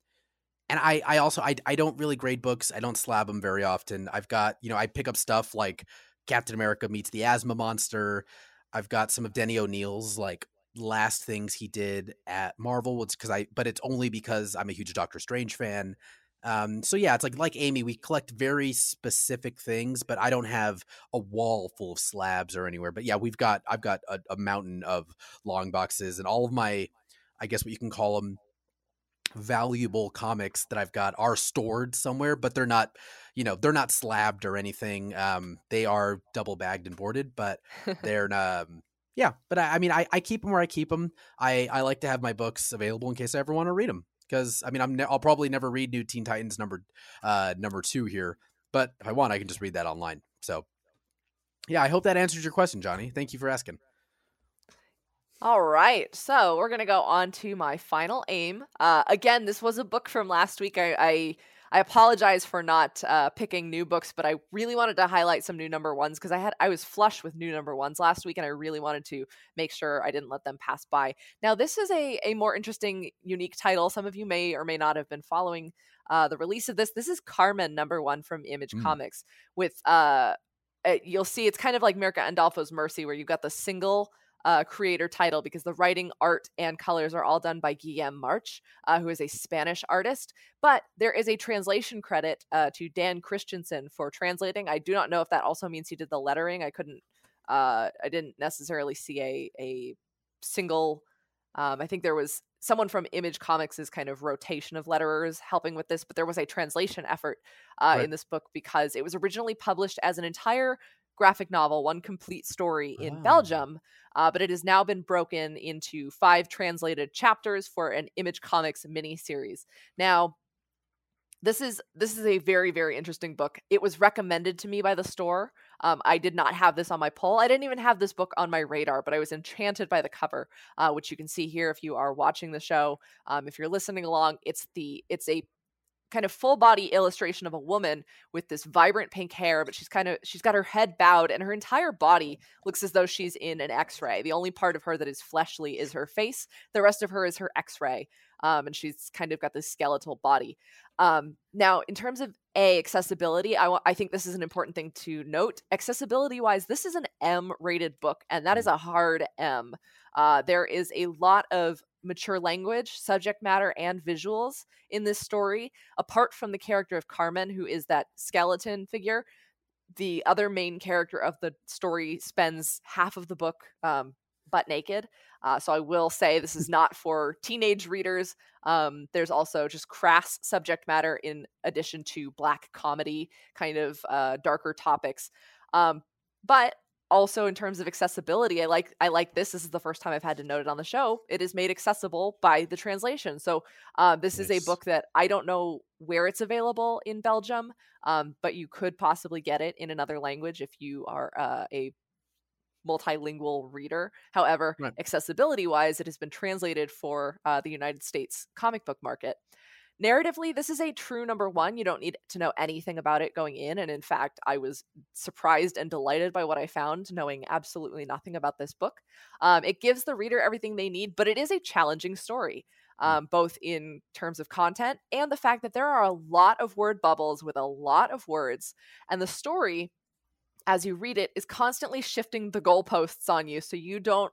and I I also I I don't really grade books. I don't slab them very often. I've got, you know, I pick up stuff like Captain America meets the Asthma Monster. I've got some of Denny O'Neil's like last things he did at Marvel was because I but it's only because I'm a huge Doctor Strange fan. Um, so yeah, it's like like Amy, we collect very specific things, but I don't have a wall full of slabs or anywhere. But yeah, we've got I've got a, a mountain of long boxes and all of my, I guess what you can call them, valuable comics that I've got are stored somewhere, but they're not, you know, they're not slabbed or anything. Um, they are double bagged and boarded, but they're um, yeah. But I, I mean, I, I keep them where I keep them. I I like to have my books available in case I ever want to read them. Because I mean, I'm ne- I'll probably never read New Teen Titans number uh number two here, but if I want, I can just read that online. So yeah, I hope that answers your question, Johnny. Thank you for asking. All right, so we're gonna go on to my final aim. Uh, again, this was a book from last week. I I, I apologize for not uh, picking new books, but I really wanted to highlight some new number ones because I had I was flush with new number ones last week, and I really wanted to make sure I didn't let them pass by. Now, this is a a more interesting, unique title. Some of you may or may not have been following uh, the release of this. This is Carmen number one from Image Mm. Comics with uh, uh, you'll see it's kind of like Mirka Andolfo's Mercy, where you've got the single uh, creator title because the writing, art, and colors are all done by Guillem March, uh, who is a Spanish artist. But there is a translation credit uh, to Dan Christensen for translating. I do not know if that also means he did the lettering. I couldn't, uh, I didn't necessarily see a a single. Um, I think there was someone from Image Comics' kind of rotation of letterers helping with this, but there was a translation effort uh, Right. in this book because it was originally published as an entire graphic novel, one complete story in Oh. Belgium, uh, but it has now been broken into five translated chapters for an Image Comics miniseries. Now, this is this is a very very interesting book. It was recommended to me by the store. Um, I did not have this on my poll. I didn't even have this book on my radar, but I was enchanted by the cover, uh, which you can see here if you are watching the show. Um, if you're listening along, it's the it's a kind of full body illustration of a woman with this vibrant pink hair but she's kind of she's got her head bowed and her entire body looks as though she's in an x-ray. The only part of her that is fleshly is her face. The rest of her is her x-ray um, and she's kind of got this skeletal body. Um, now in terms of a accessibility I think this is an important thing to note. Accessibility wise this is an m rated book and that is a hard m. Uh, there is a lot of mature language, subject matter, and visuals in this story. Apart from the character of Carmen, who is that skeleton figure, the other main character of the story spends half of the book um, butt naked. Uh, so I will say this is not for teenage readers. Um, there's also just crass subject matter in addition to black comedy, kind of uh, darker topics. Um, but also in terms of accessibility, I like I like this. This is the first time I've had to note it on the show. It is made accessible by the translation. So uh, this is a book that I don't know where it's available in Belgium, um, but you could possibly get it in another language if you are uh, a multilingual reader. However, Right. accessibility wise, it has been translated for uh, the United States comic book market. Narratively, this is a true number one. You don't need to know anything about it going in. And in fact, I was surprised and delighted by what I found, knowing absolutely nothing about this book. Um, it gives the reader everything they need, but it is a challenging story, um, both in terms of content and the fact that there are a lot of word bubbles with a lot of words. And the story, as you read it, is constantly shifting the goalposts on you. So you don't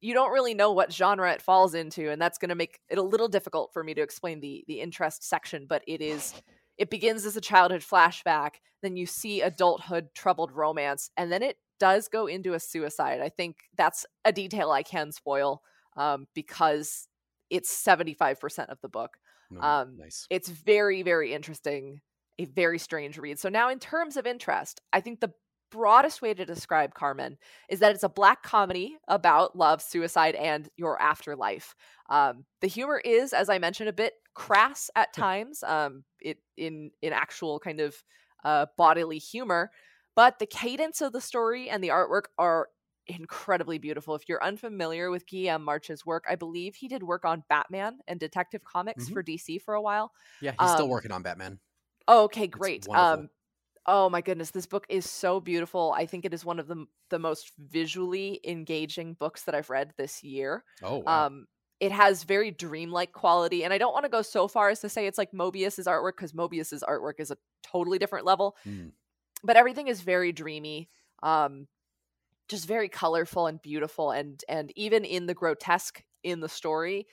you don't really know what genre it falls into and that's going to make it a little difficult for me to explain the the interest section but it is it begins as a childhood flashback then you see adulthood troubled romance and then it does go into a suicide. I think that's a detail i can spoil um, because it's 75% of the book. No, Um, nice. it's very very interesting a very strange read. So now in terms of interest i think the broadest way to describe carmen is that it's a black comedy about love suicide and your afterlife um, the humor is as i mentioned a bit crass at times um, it in in actual kind of uh, bodily humor but the cadence of the story and the artwork are incredibly beautiful if you're unfamiliar with guillaume march's work i believe he did work on batman and detective comics Mhm. for dc for a while Yeah, he's still um, working on Batman. Oh, okay, great. Um, oh my goodness, this book is so beautiful. I think it is one of the the most visually engaging books that I've read this year. Oh, wow. Um, it has very dreamlike quality, and I don't want to go so far as to say it's like Moebius's artwork because Moebius's artwork is a totally different level. Mm. But everything is very dreamy, um, just very colorful and beautiful, and and even in the grotesque in the story,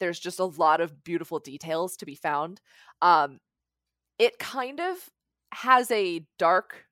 there's just a lot of beautiful details to be found. Um, it kind of has a dark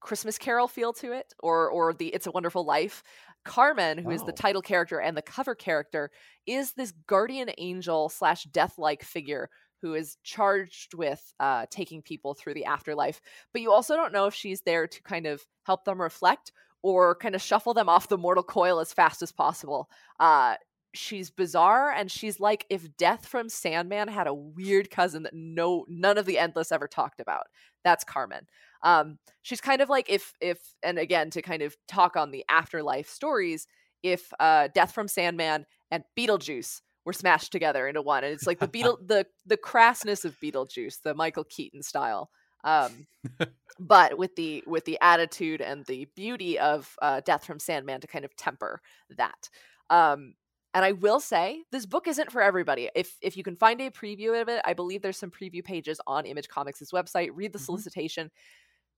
Christmas Carol feel to it, or or the It's a Wonderful Life. Carmen, who is the Oh. title character and the cover character, is this guardian angel slash death-like figure who is charged with uh, taking people through the afterlife. But you also don't know if she's there to kind of help them reflect or kind of shuffle them off the mortal coil as fast as possible. Uh, she's bizarre and she's like if death from sandman had a weird cousin that no none of the endless ever talked about that's carmen. Um she's kind of like if if and again to kind of talk on the afterlife stories if uh death from sandman and beetlejuice were smashed together into one and it's like the beetle the the crassness of beetlejuice the michael keaton style um but with the with the attitude and the beauty of uh, death from sandman to kind of temper that. Um and I will say this book isn't for everybody. If if you can find a preview of it, I believe there's some preview pages on Image Comics' website. Read the Mhm. solicitation.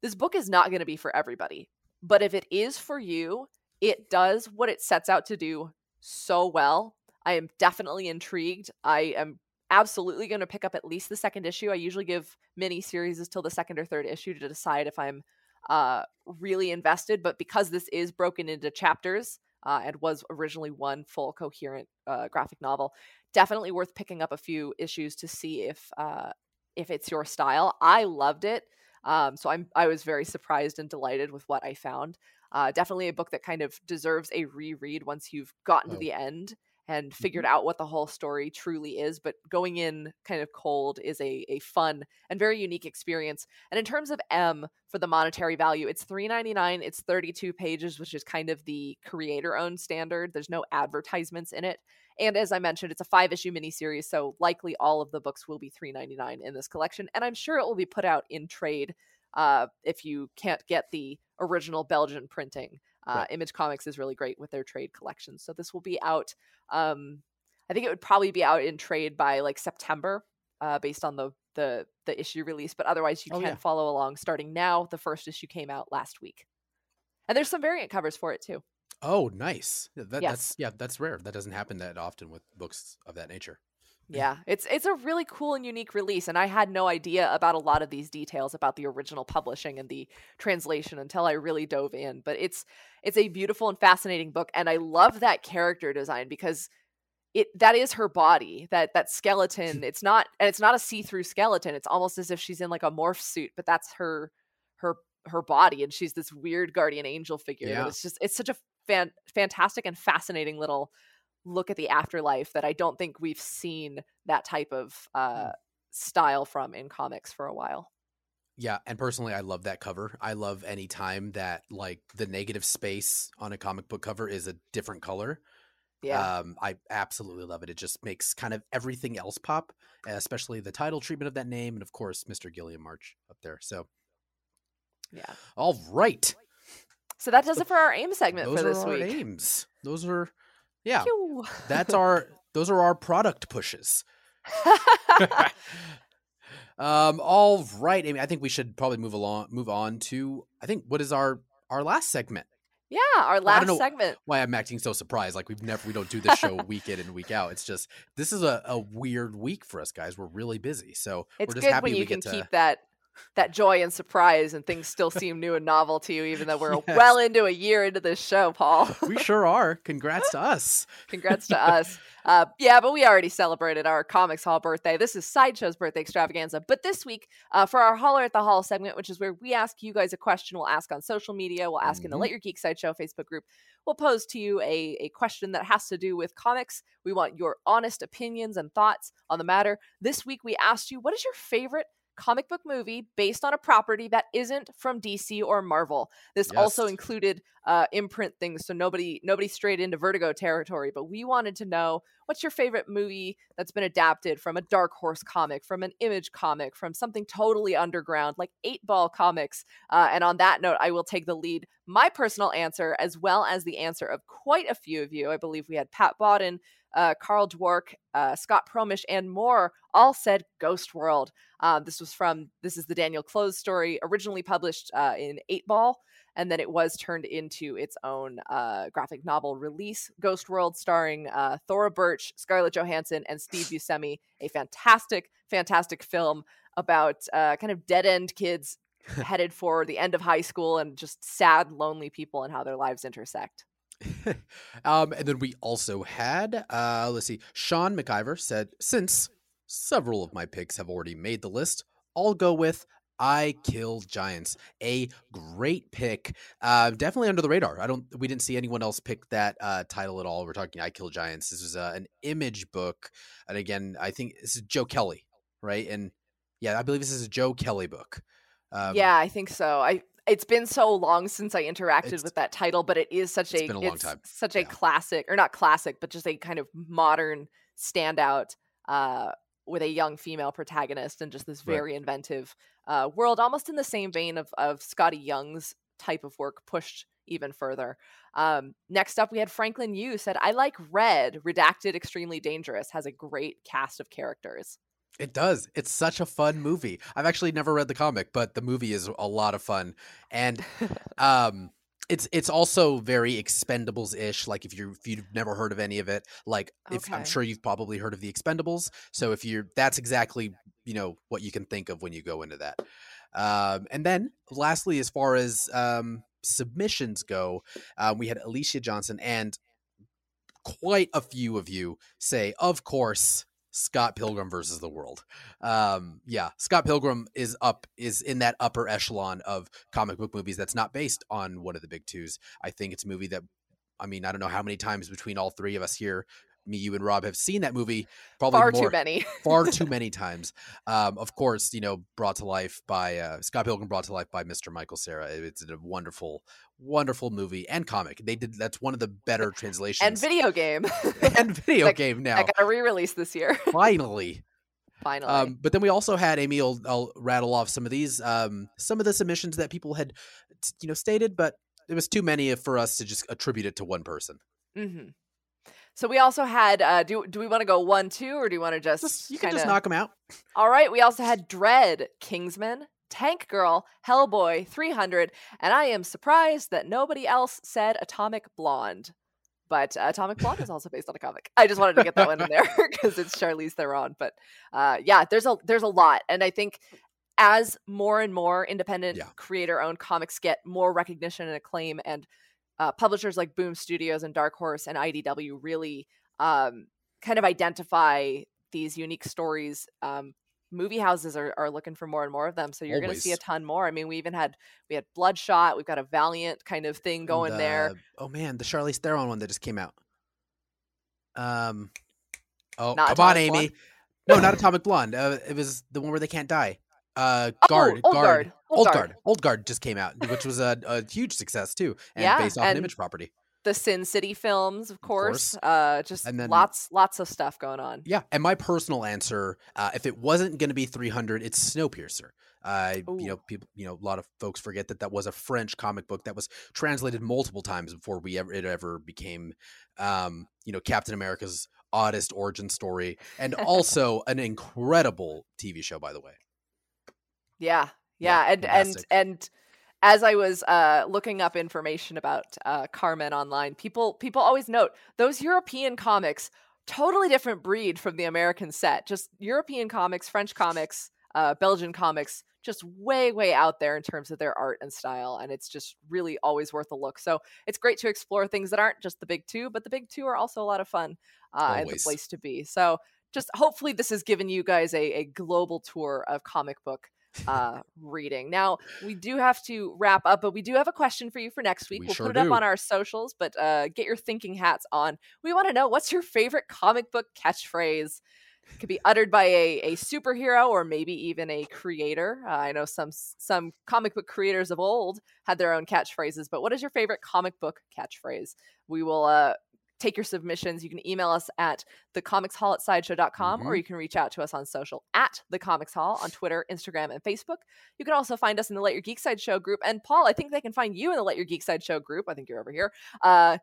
This book is not going to be for everybody. But if it is for you, it does what it sets out to do so well. I am definitely intrigued. I am absolutely going to pick up at least the second issue. I usually give mini series till the second or third issue to decide if I'm uh, really invested. But because this is broken into chapters, uh, and was originally one full coherent uh, graphic novel. Definitely worth picking up a few issues to see if uh, if it's your style. I loved it. Um, so I'm I was very surprised and delighted with what I found. Uh, definitely a book that kind of deserves a reread once you've gotten Oh. to the end and Mm-hmm. figured out what the whole story truly is. But going in kind of cold is a, a fun and very unique experience. And in terms of M for the monetary value, it's $3.99. It's 32 pages, which is kind of the creator owned standard. There's no advertisements in it. And as I mentioned, it's a five issue miniseries, so likely all of the books will be $3.99 in this collection. And I'm sure it will be put out in trade uh, if you can't get the original Belgian printing. Uh, Right. Image Comics is really great with their trade collections. So this will be out. Um, I think it would probably be out in trade by like September, uh, based on the the the issue release. But otherwise, you Oh, can yeah. follow along starting now. The first issue came out last week, and there's some variant covers for it too. Oh, nice. That, Yes. That's yeah, that's rare. That doesn't happen that often with books of that nature. Yeah, it's it's a really cool and unique release, and I had no idea about a lot of these details about the original publishing and the translation until I really dove in. But it's it's a beautiful and fascinating book, and I love that character design because it that is her body that that skeleton. It's not and it's not a see through skeleton. It's almost as if she's in like a morph suit, but that's her her her body, and she's this weird guardian angel figure. Yeah. It's just it's such a fan, fantastic and fascinating little look at the afterlife that I don't think we've seen that type of uh, style from in comics for a while. Yeah, and personally, I love that cover. I love any time that like the negative space on a comic book cover is a different color. Yeah, Um, I absolutely love it. It just makes kind of everything else pop, especially the title treatment of that name, and of course, Mr. Gilliam March up there. So, yeah. all right, So that does it for our aim segment those for this week. aims. Those are, yeah, that's our those are our product pushes. um, all right, Amy. I think we should probably move along, move on to. I think what is our our last segment. yeah, our last segment. why I'm acting so surprised. Like we've never we don't do this show week in and week out. It's just this is a, a weird week for us guys. We're really busy. So It's we're just good happy when you we can get to keep that that joy and surprise, and things still seem new and novel to you, even though we're Yes. well into a year into this show, Paul. we sure are. Congrats to us. Congrats to us. Uh, yeah, but we already celebrated our Comics Haul birthday. This is Sideshow's birthday extravaganza. But this week, uh, for our Holler at the Haul segment, which is where we ask you guys a question, we'll ask on social media, we'll ask in the Mhm. Let Your Geek Sideshow Facebook group. We'll pose to you a, a question that has to do with comics. We want your honest opinions and thoughts on the matter. This week, we asked you, what is your favorite comic book movie based on a property that isn't from DC or Marvel? This also included uh, imprint things, so nobody nobody strayed into Vertigo territory. But we wanted to know what's your favorite movie that's been adapted from a Dark Horse comic, from an Image comic, from something totally underground like Eightball Comics. Uh, and on that note, I will take the lead. My personal answer, as well as the answer of quite a few of you, I believe we had Pat Bodden, uh, Carl Dwork, uh, Scott Promish, and more, all said Ghost World. Uh, this was from this is the Daniel Clowes story, originally published uh, in Eightball, and then it was turned into its own uh, graphic novel release. Ghost World, starring uh, Thora Birch, Scarlett Johansson, and Steve Buscemi. A fantastic, fantastic film about uh, kind of dead end kids headed for the end of high school and just sad, lonely people and how their lives intersect. um, and then we also had uh, let's see. Sean McIver said since several of my picks have already made the list, I'll go with I Kill Giants. A great pick. Uh, definitely under the radar. I don't. We didn't see anyone else pick that uh, title at all. We're talking I Kill Giants. This is uh, an image book, and again, I think this is Joe Kelly, right? And yeah, I believe this is a Joe Kelly book. Um, yeah, I think so. I it's been so long since I interacted It's- with that title, but it is such it's a been a long it's time. such a classic or not classic, but just a kind of modern standout uh with a young female protagonist and just this Right. very inventive uh world almost in the same vein of of Skottie Young's type of work pushed even further. Um next up we had Franklin Yu said I like Red, redacted extremely dangerous has a great cast of characters. It does. It's such a fun movie. I've actually never read the comic, but the movie is a lot of fun. And um it's it's also very expendables ish like if you if you've never heard of any of it like if i'm sure you've probably heard of the expendables so if you're that's exactly you know what you can think of when you go into that um and then lastly as far as um submissions go um, we had alicia johnson and quite a few of you say of course Scott Pilgrim versus the World. Um, yeah, Scott Pilgrim is up is in that upper echelon of comic book movies that's not based on one of the big twos. I think it's a movie that I mean, I don't know how many times between all three of us here me, you, and Rob have seen that movie. Probably far more, too many. far too many times. Um, of course, you know, brought to life by uh, Scott Pilgrim, brought to life by Mr. Michael Cera. It's a wonderful, wonderful movie and comic. They did that's one of the better translations and video game and video that, game now. I got a re-release this year. Finally. Finally. Um, but then we also had Amy. I'll, I'll rattle off some of these, um, some of the submissions that people had, you know, stated, but it was too many for us to just attribute it to one person. Mm-hmm. So we also had. Uh, do do we want to go one two or do you want to just? just you can kinda... just knock them out. All right. We also had Dread, Kingsman, Tank Girl, Hellboy, 300, and I am surprised that nobody else said Atomic Blonde. But uh, Atomic Blonde is also based on a comic. I just wanted to get that one in there because it's Charlize Theron. But uh, yeah, there's a there's a lot, and I think as more and more independent Yeah. creator-owned comics get more recognition and acclaim, and uh, publishers like Boom Studios and Dark Horse and IDW really um, kind of identify these unique stories. Um, movie houses are, are looking for more and more of them, so you're going to see a ton more. I mean, we even had we had Bloodshot, we've got a Valiant kind of thing going And, there. Oh man, the Charlize Theron one that just came out. Um, oh Not come on, Amy. Blonde? No, not Atomic Blonde. Uh, it was the one where they can't die. Uh, Oh, guard, Old guard, Guard, Old old Guard. guard, old guard just came out, which was a, a huge success too, and Yeah, based off an image property. The Sin City films, of course. course. Uh, just And then- lots lots of stuff going on. Yeah, and my personal answer, uh, if it wasn't going to be 300, it's Snowpiercer. Uh, you know, people, you know, a lot of folks forget that that was a French comic book that was translated multiple times before we ever it ever became, um, you know, Captain America's oddest origin story, and also an incredible TV show, by the way. Yeah, Yeah, yeah, and fantastic. and and as I was uh, looking up information about uh, Carmen online, people people always note those European comics totally different breed from the American set. Just European comics, French comics, uh, Belgian comics, just way way out there in terms of their art and style, and it's just really always worth a look. So it's great to explore things that aren't just the big two, but the big two are also a lot of fun uh, and the place to be. So just hopefully this has given you guys a, a global tour of comic book uh reading. Now, we do have to wrap up, but we do have a question for you for next week. We will sure put it up on our socials, but uh get your thinking hats on. We want to know what's your favorite comic book catchphrase? It could be uttered by a, a superhero or maybe even a creator. Uh, I know some some comic book creators of old had their own catchphrases, but what is your favorite comic book catchphrase? We will uh take your submissions. You can email us at thecomicshaul at sideshow.com or Mhm. you can reach out to us on social at the Comics Haul on Twitter, Instagram, and Facebook. You can also find us in the Let Your Geek Side Show group. And Paul, I think they can find you in the Let Your Geek Side Show group. I think you're over here. Uh,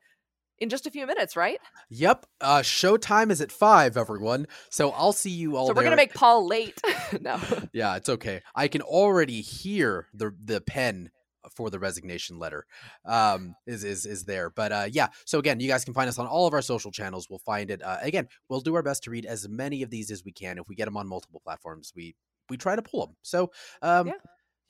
in just a few minutes, right? Yep. Uh, showtime is at five, everyone. So I'll see you all. so we're there. gonna make Paul late. no. Yeah, it's okay. I can already hear the the pen for the resignation letter um is is is there. But uh yeah so again you guys can find us on all of our social channels. We'll find it uh, again we'll do our best to read as many of these as we can. If we get them on multiple platforms we we try to pull them so um Yeah.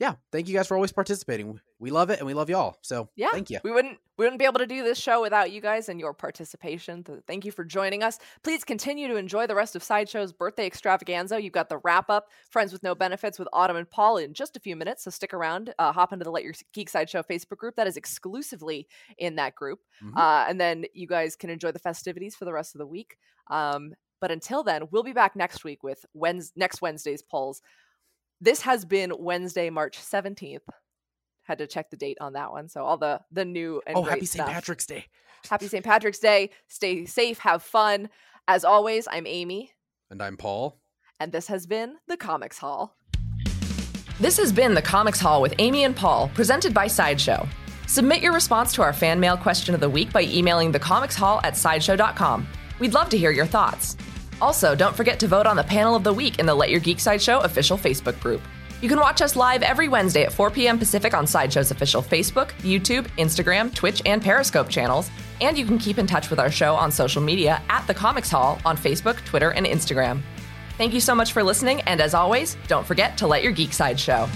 Yeah, thank you guys for always participating we love it and we love y'all so Yeah, thank you We wouldn't we wouldn't be able to do this show without you guys and your participation. Th- Thank you for joining us. Please continue to enjoy the rest of Sideshow's birthday extravaganza. You've got the wrap up, Friends with No Benefits with Autumn and Paul in just a few minutes. So stick around. Uh, hop into the Let Your Geek Sideshow Facebook group. That is exclusively in that group. Mhm. Uh, and then you guys can enjoy the festivities for the rest of the week. Um, but until then, we'll be back next week with Wednes- next Wednesday's polls. This has been Wednesday, March 17th. Had to check the date on that one. So all the the new and oh great happy st patrick's day Happy St. Patrick's Day. Stay safe, have fun. As always, I'm Amy, and i'm paul and this has been the Comics Haul. This has been the Comics Haul with Amy and Paul, presented by Sideshow. Submit your response to our fan mail question of the week by emailing thecomicshaul at sideshow.com. We'd love to hear your thoughts. Also, don't forget to vote on the panel of the week in the Let Your Geek Sideshow official Facebook group. You can watch us live every Wednesday at 4 p.m. Pacific on Sideshow's official Facebook, YouTube, Instagram, Twitch, and Periscope channels. And you can keep in touch with our show on social media at The Comics Haul on Facebook, Twitter, and Instagram. Thank you so much for listening, and as always, don't forget to let your geek side show.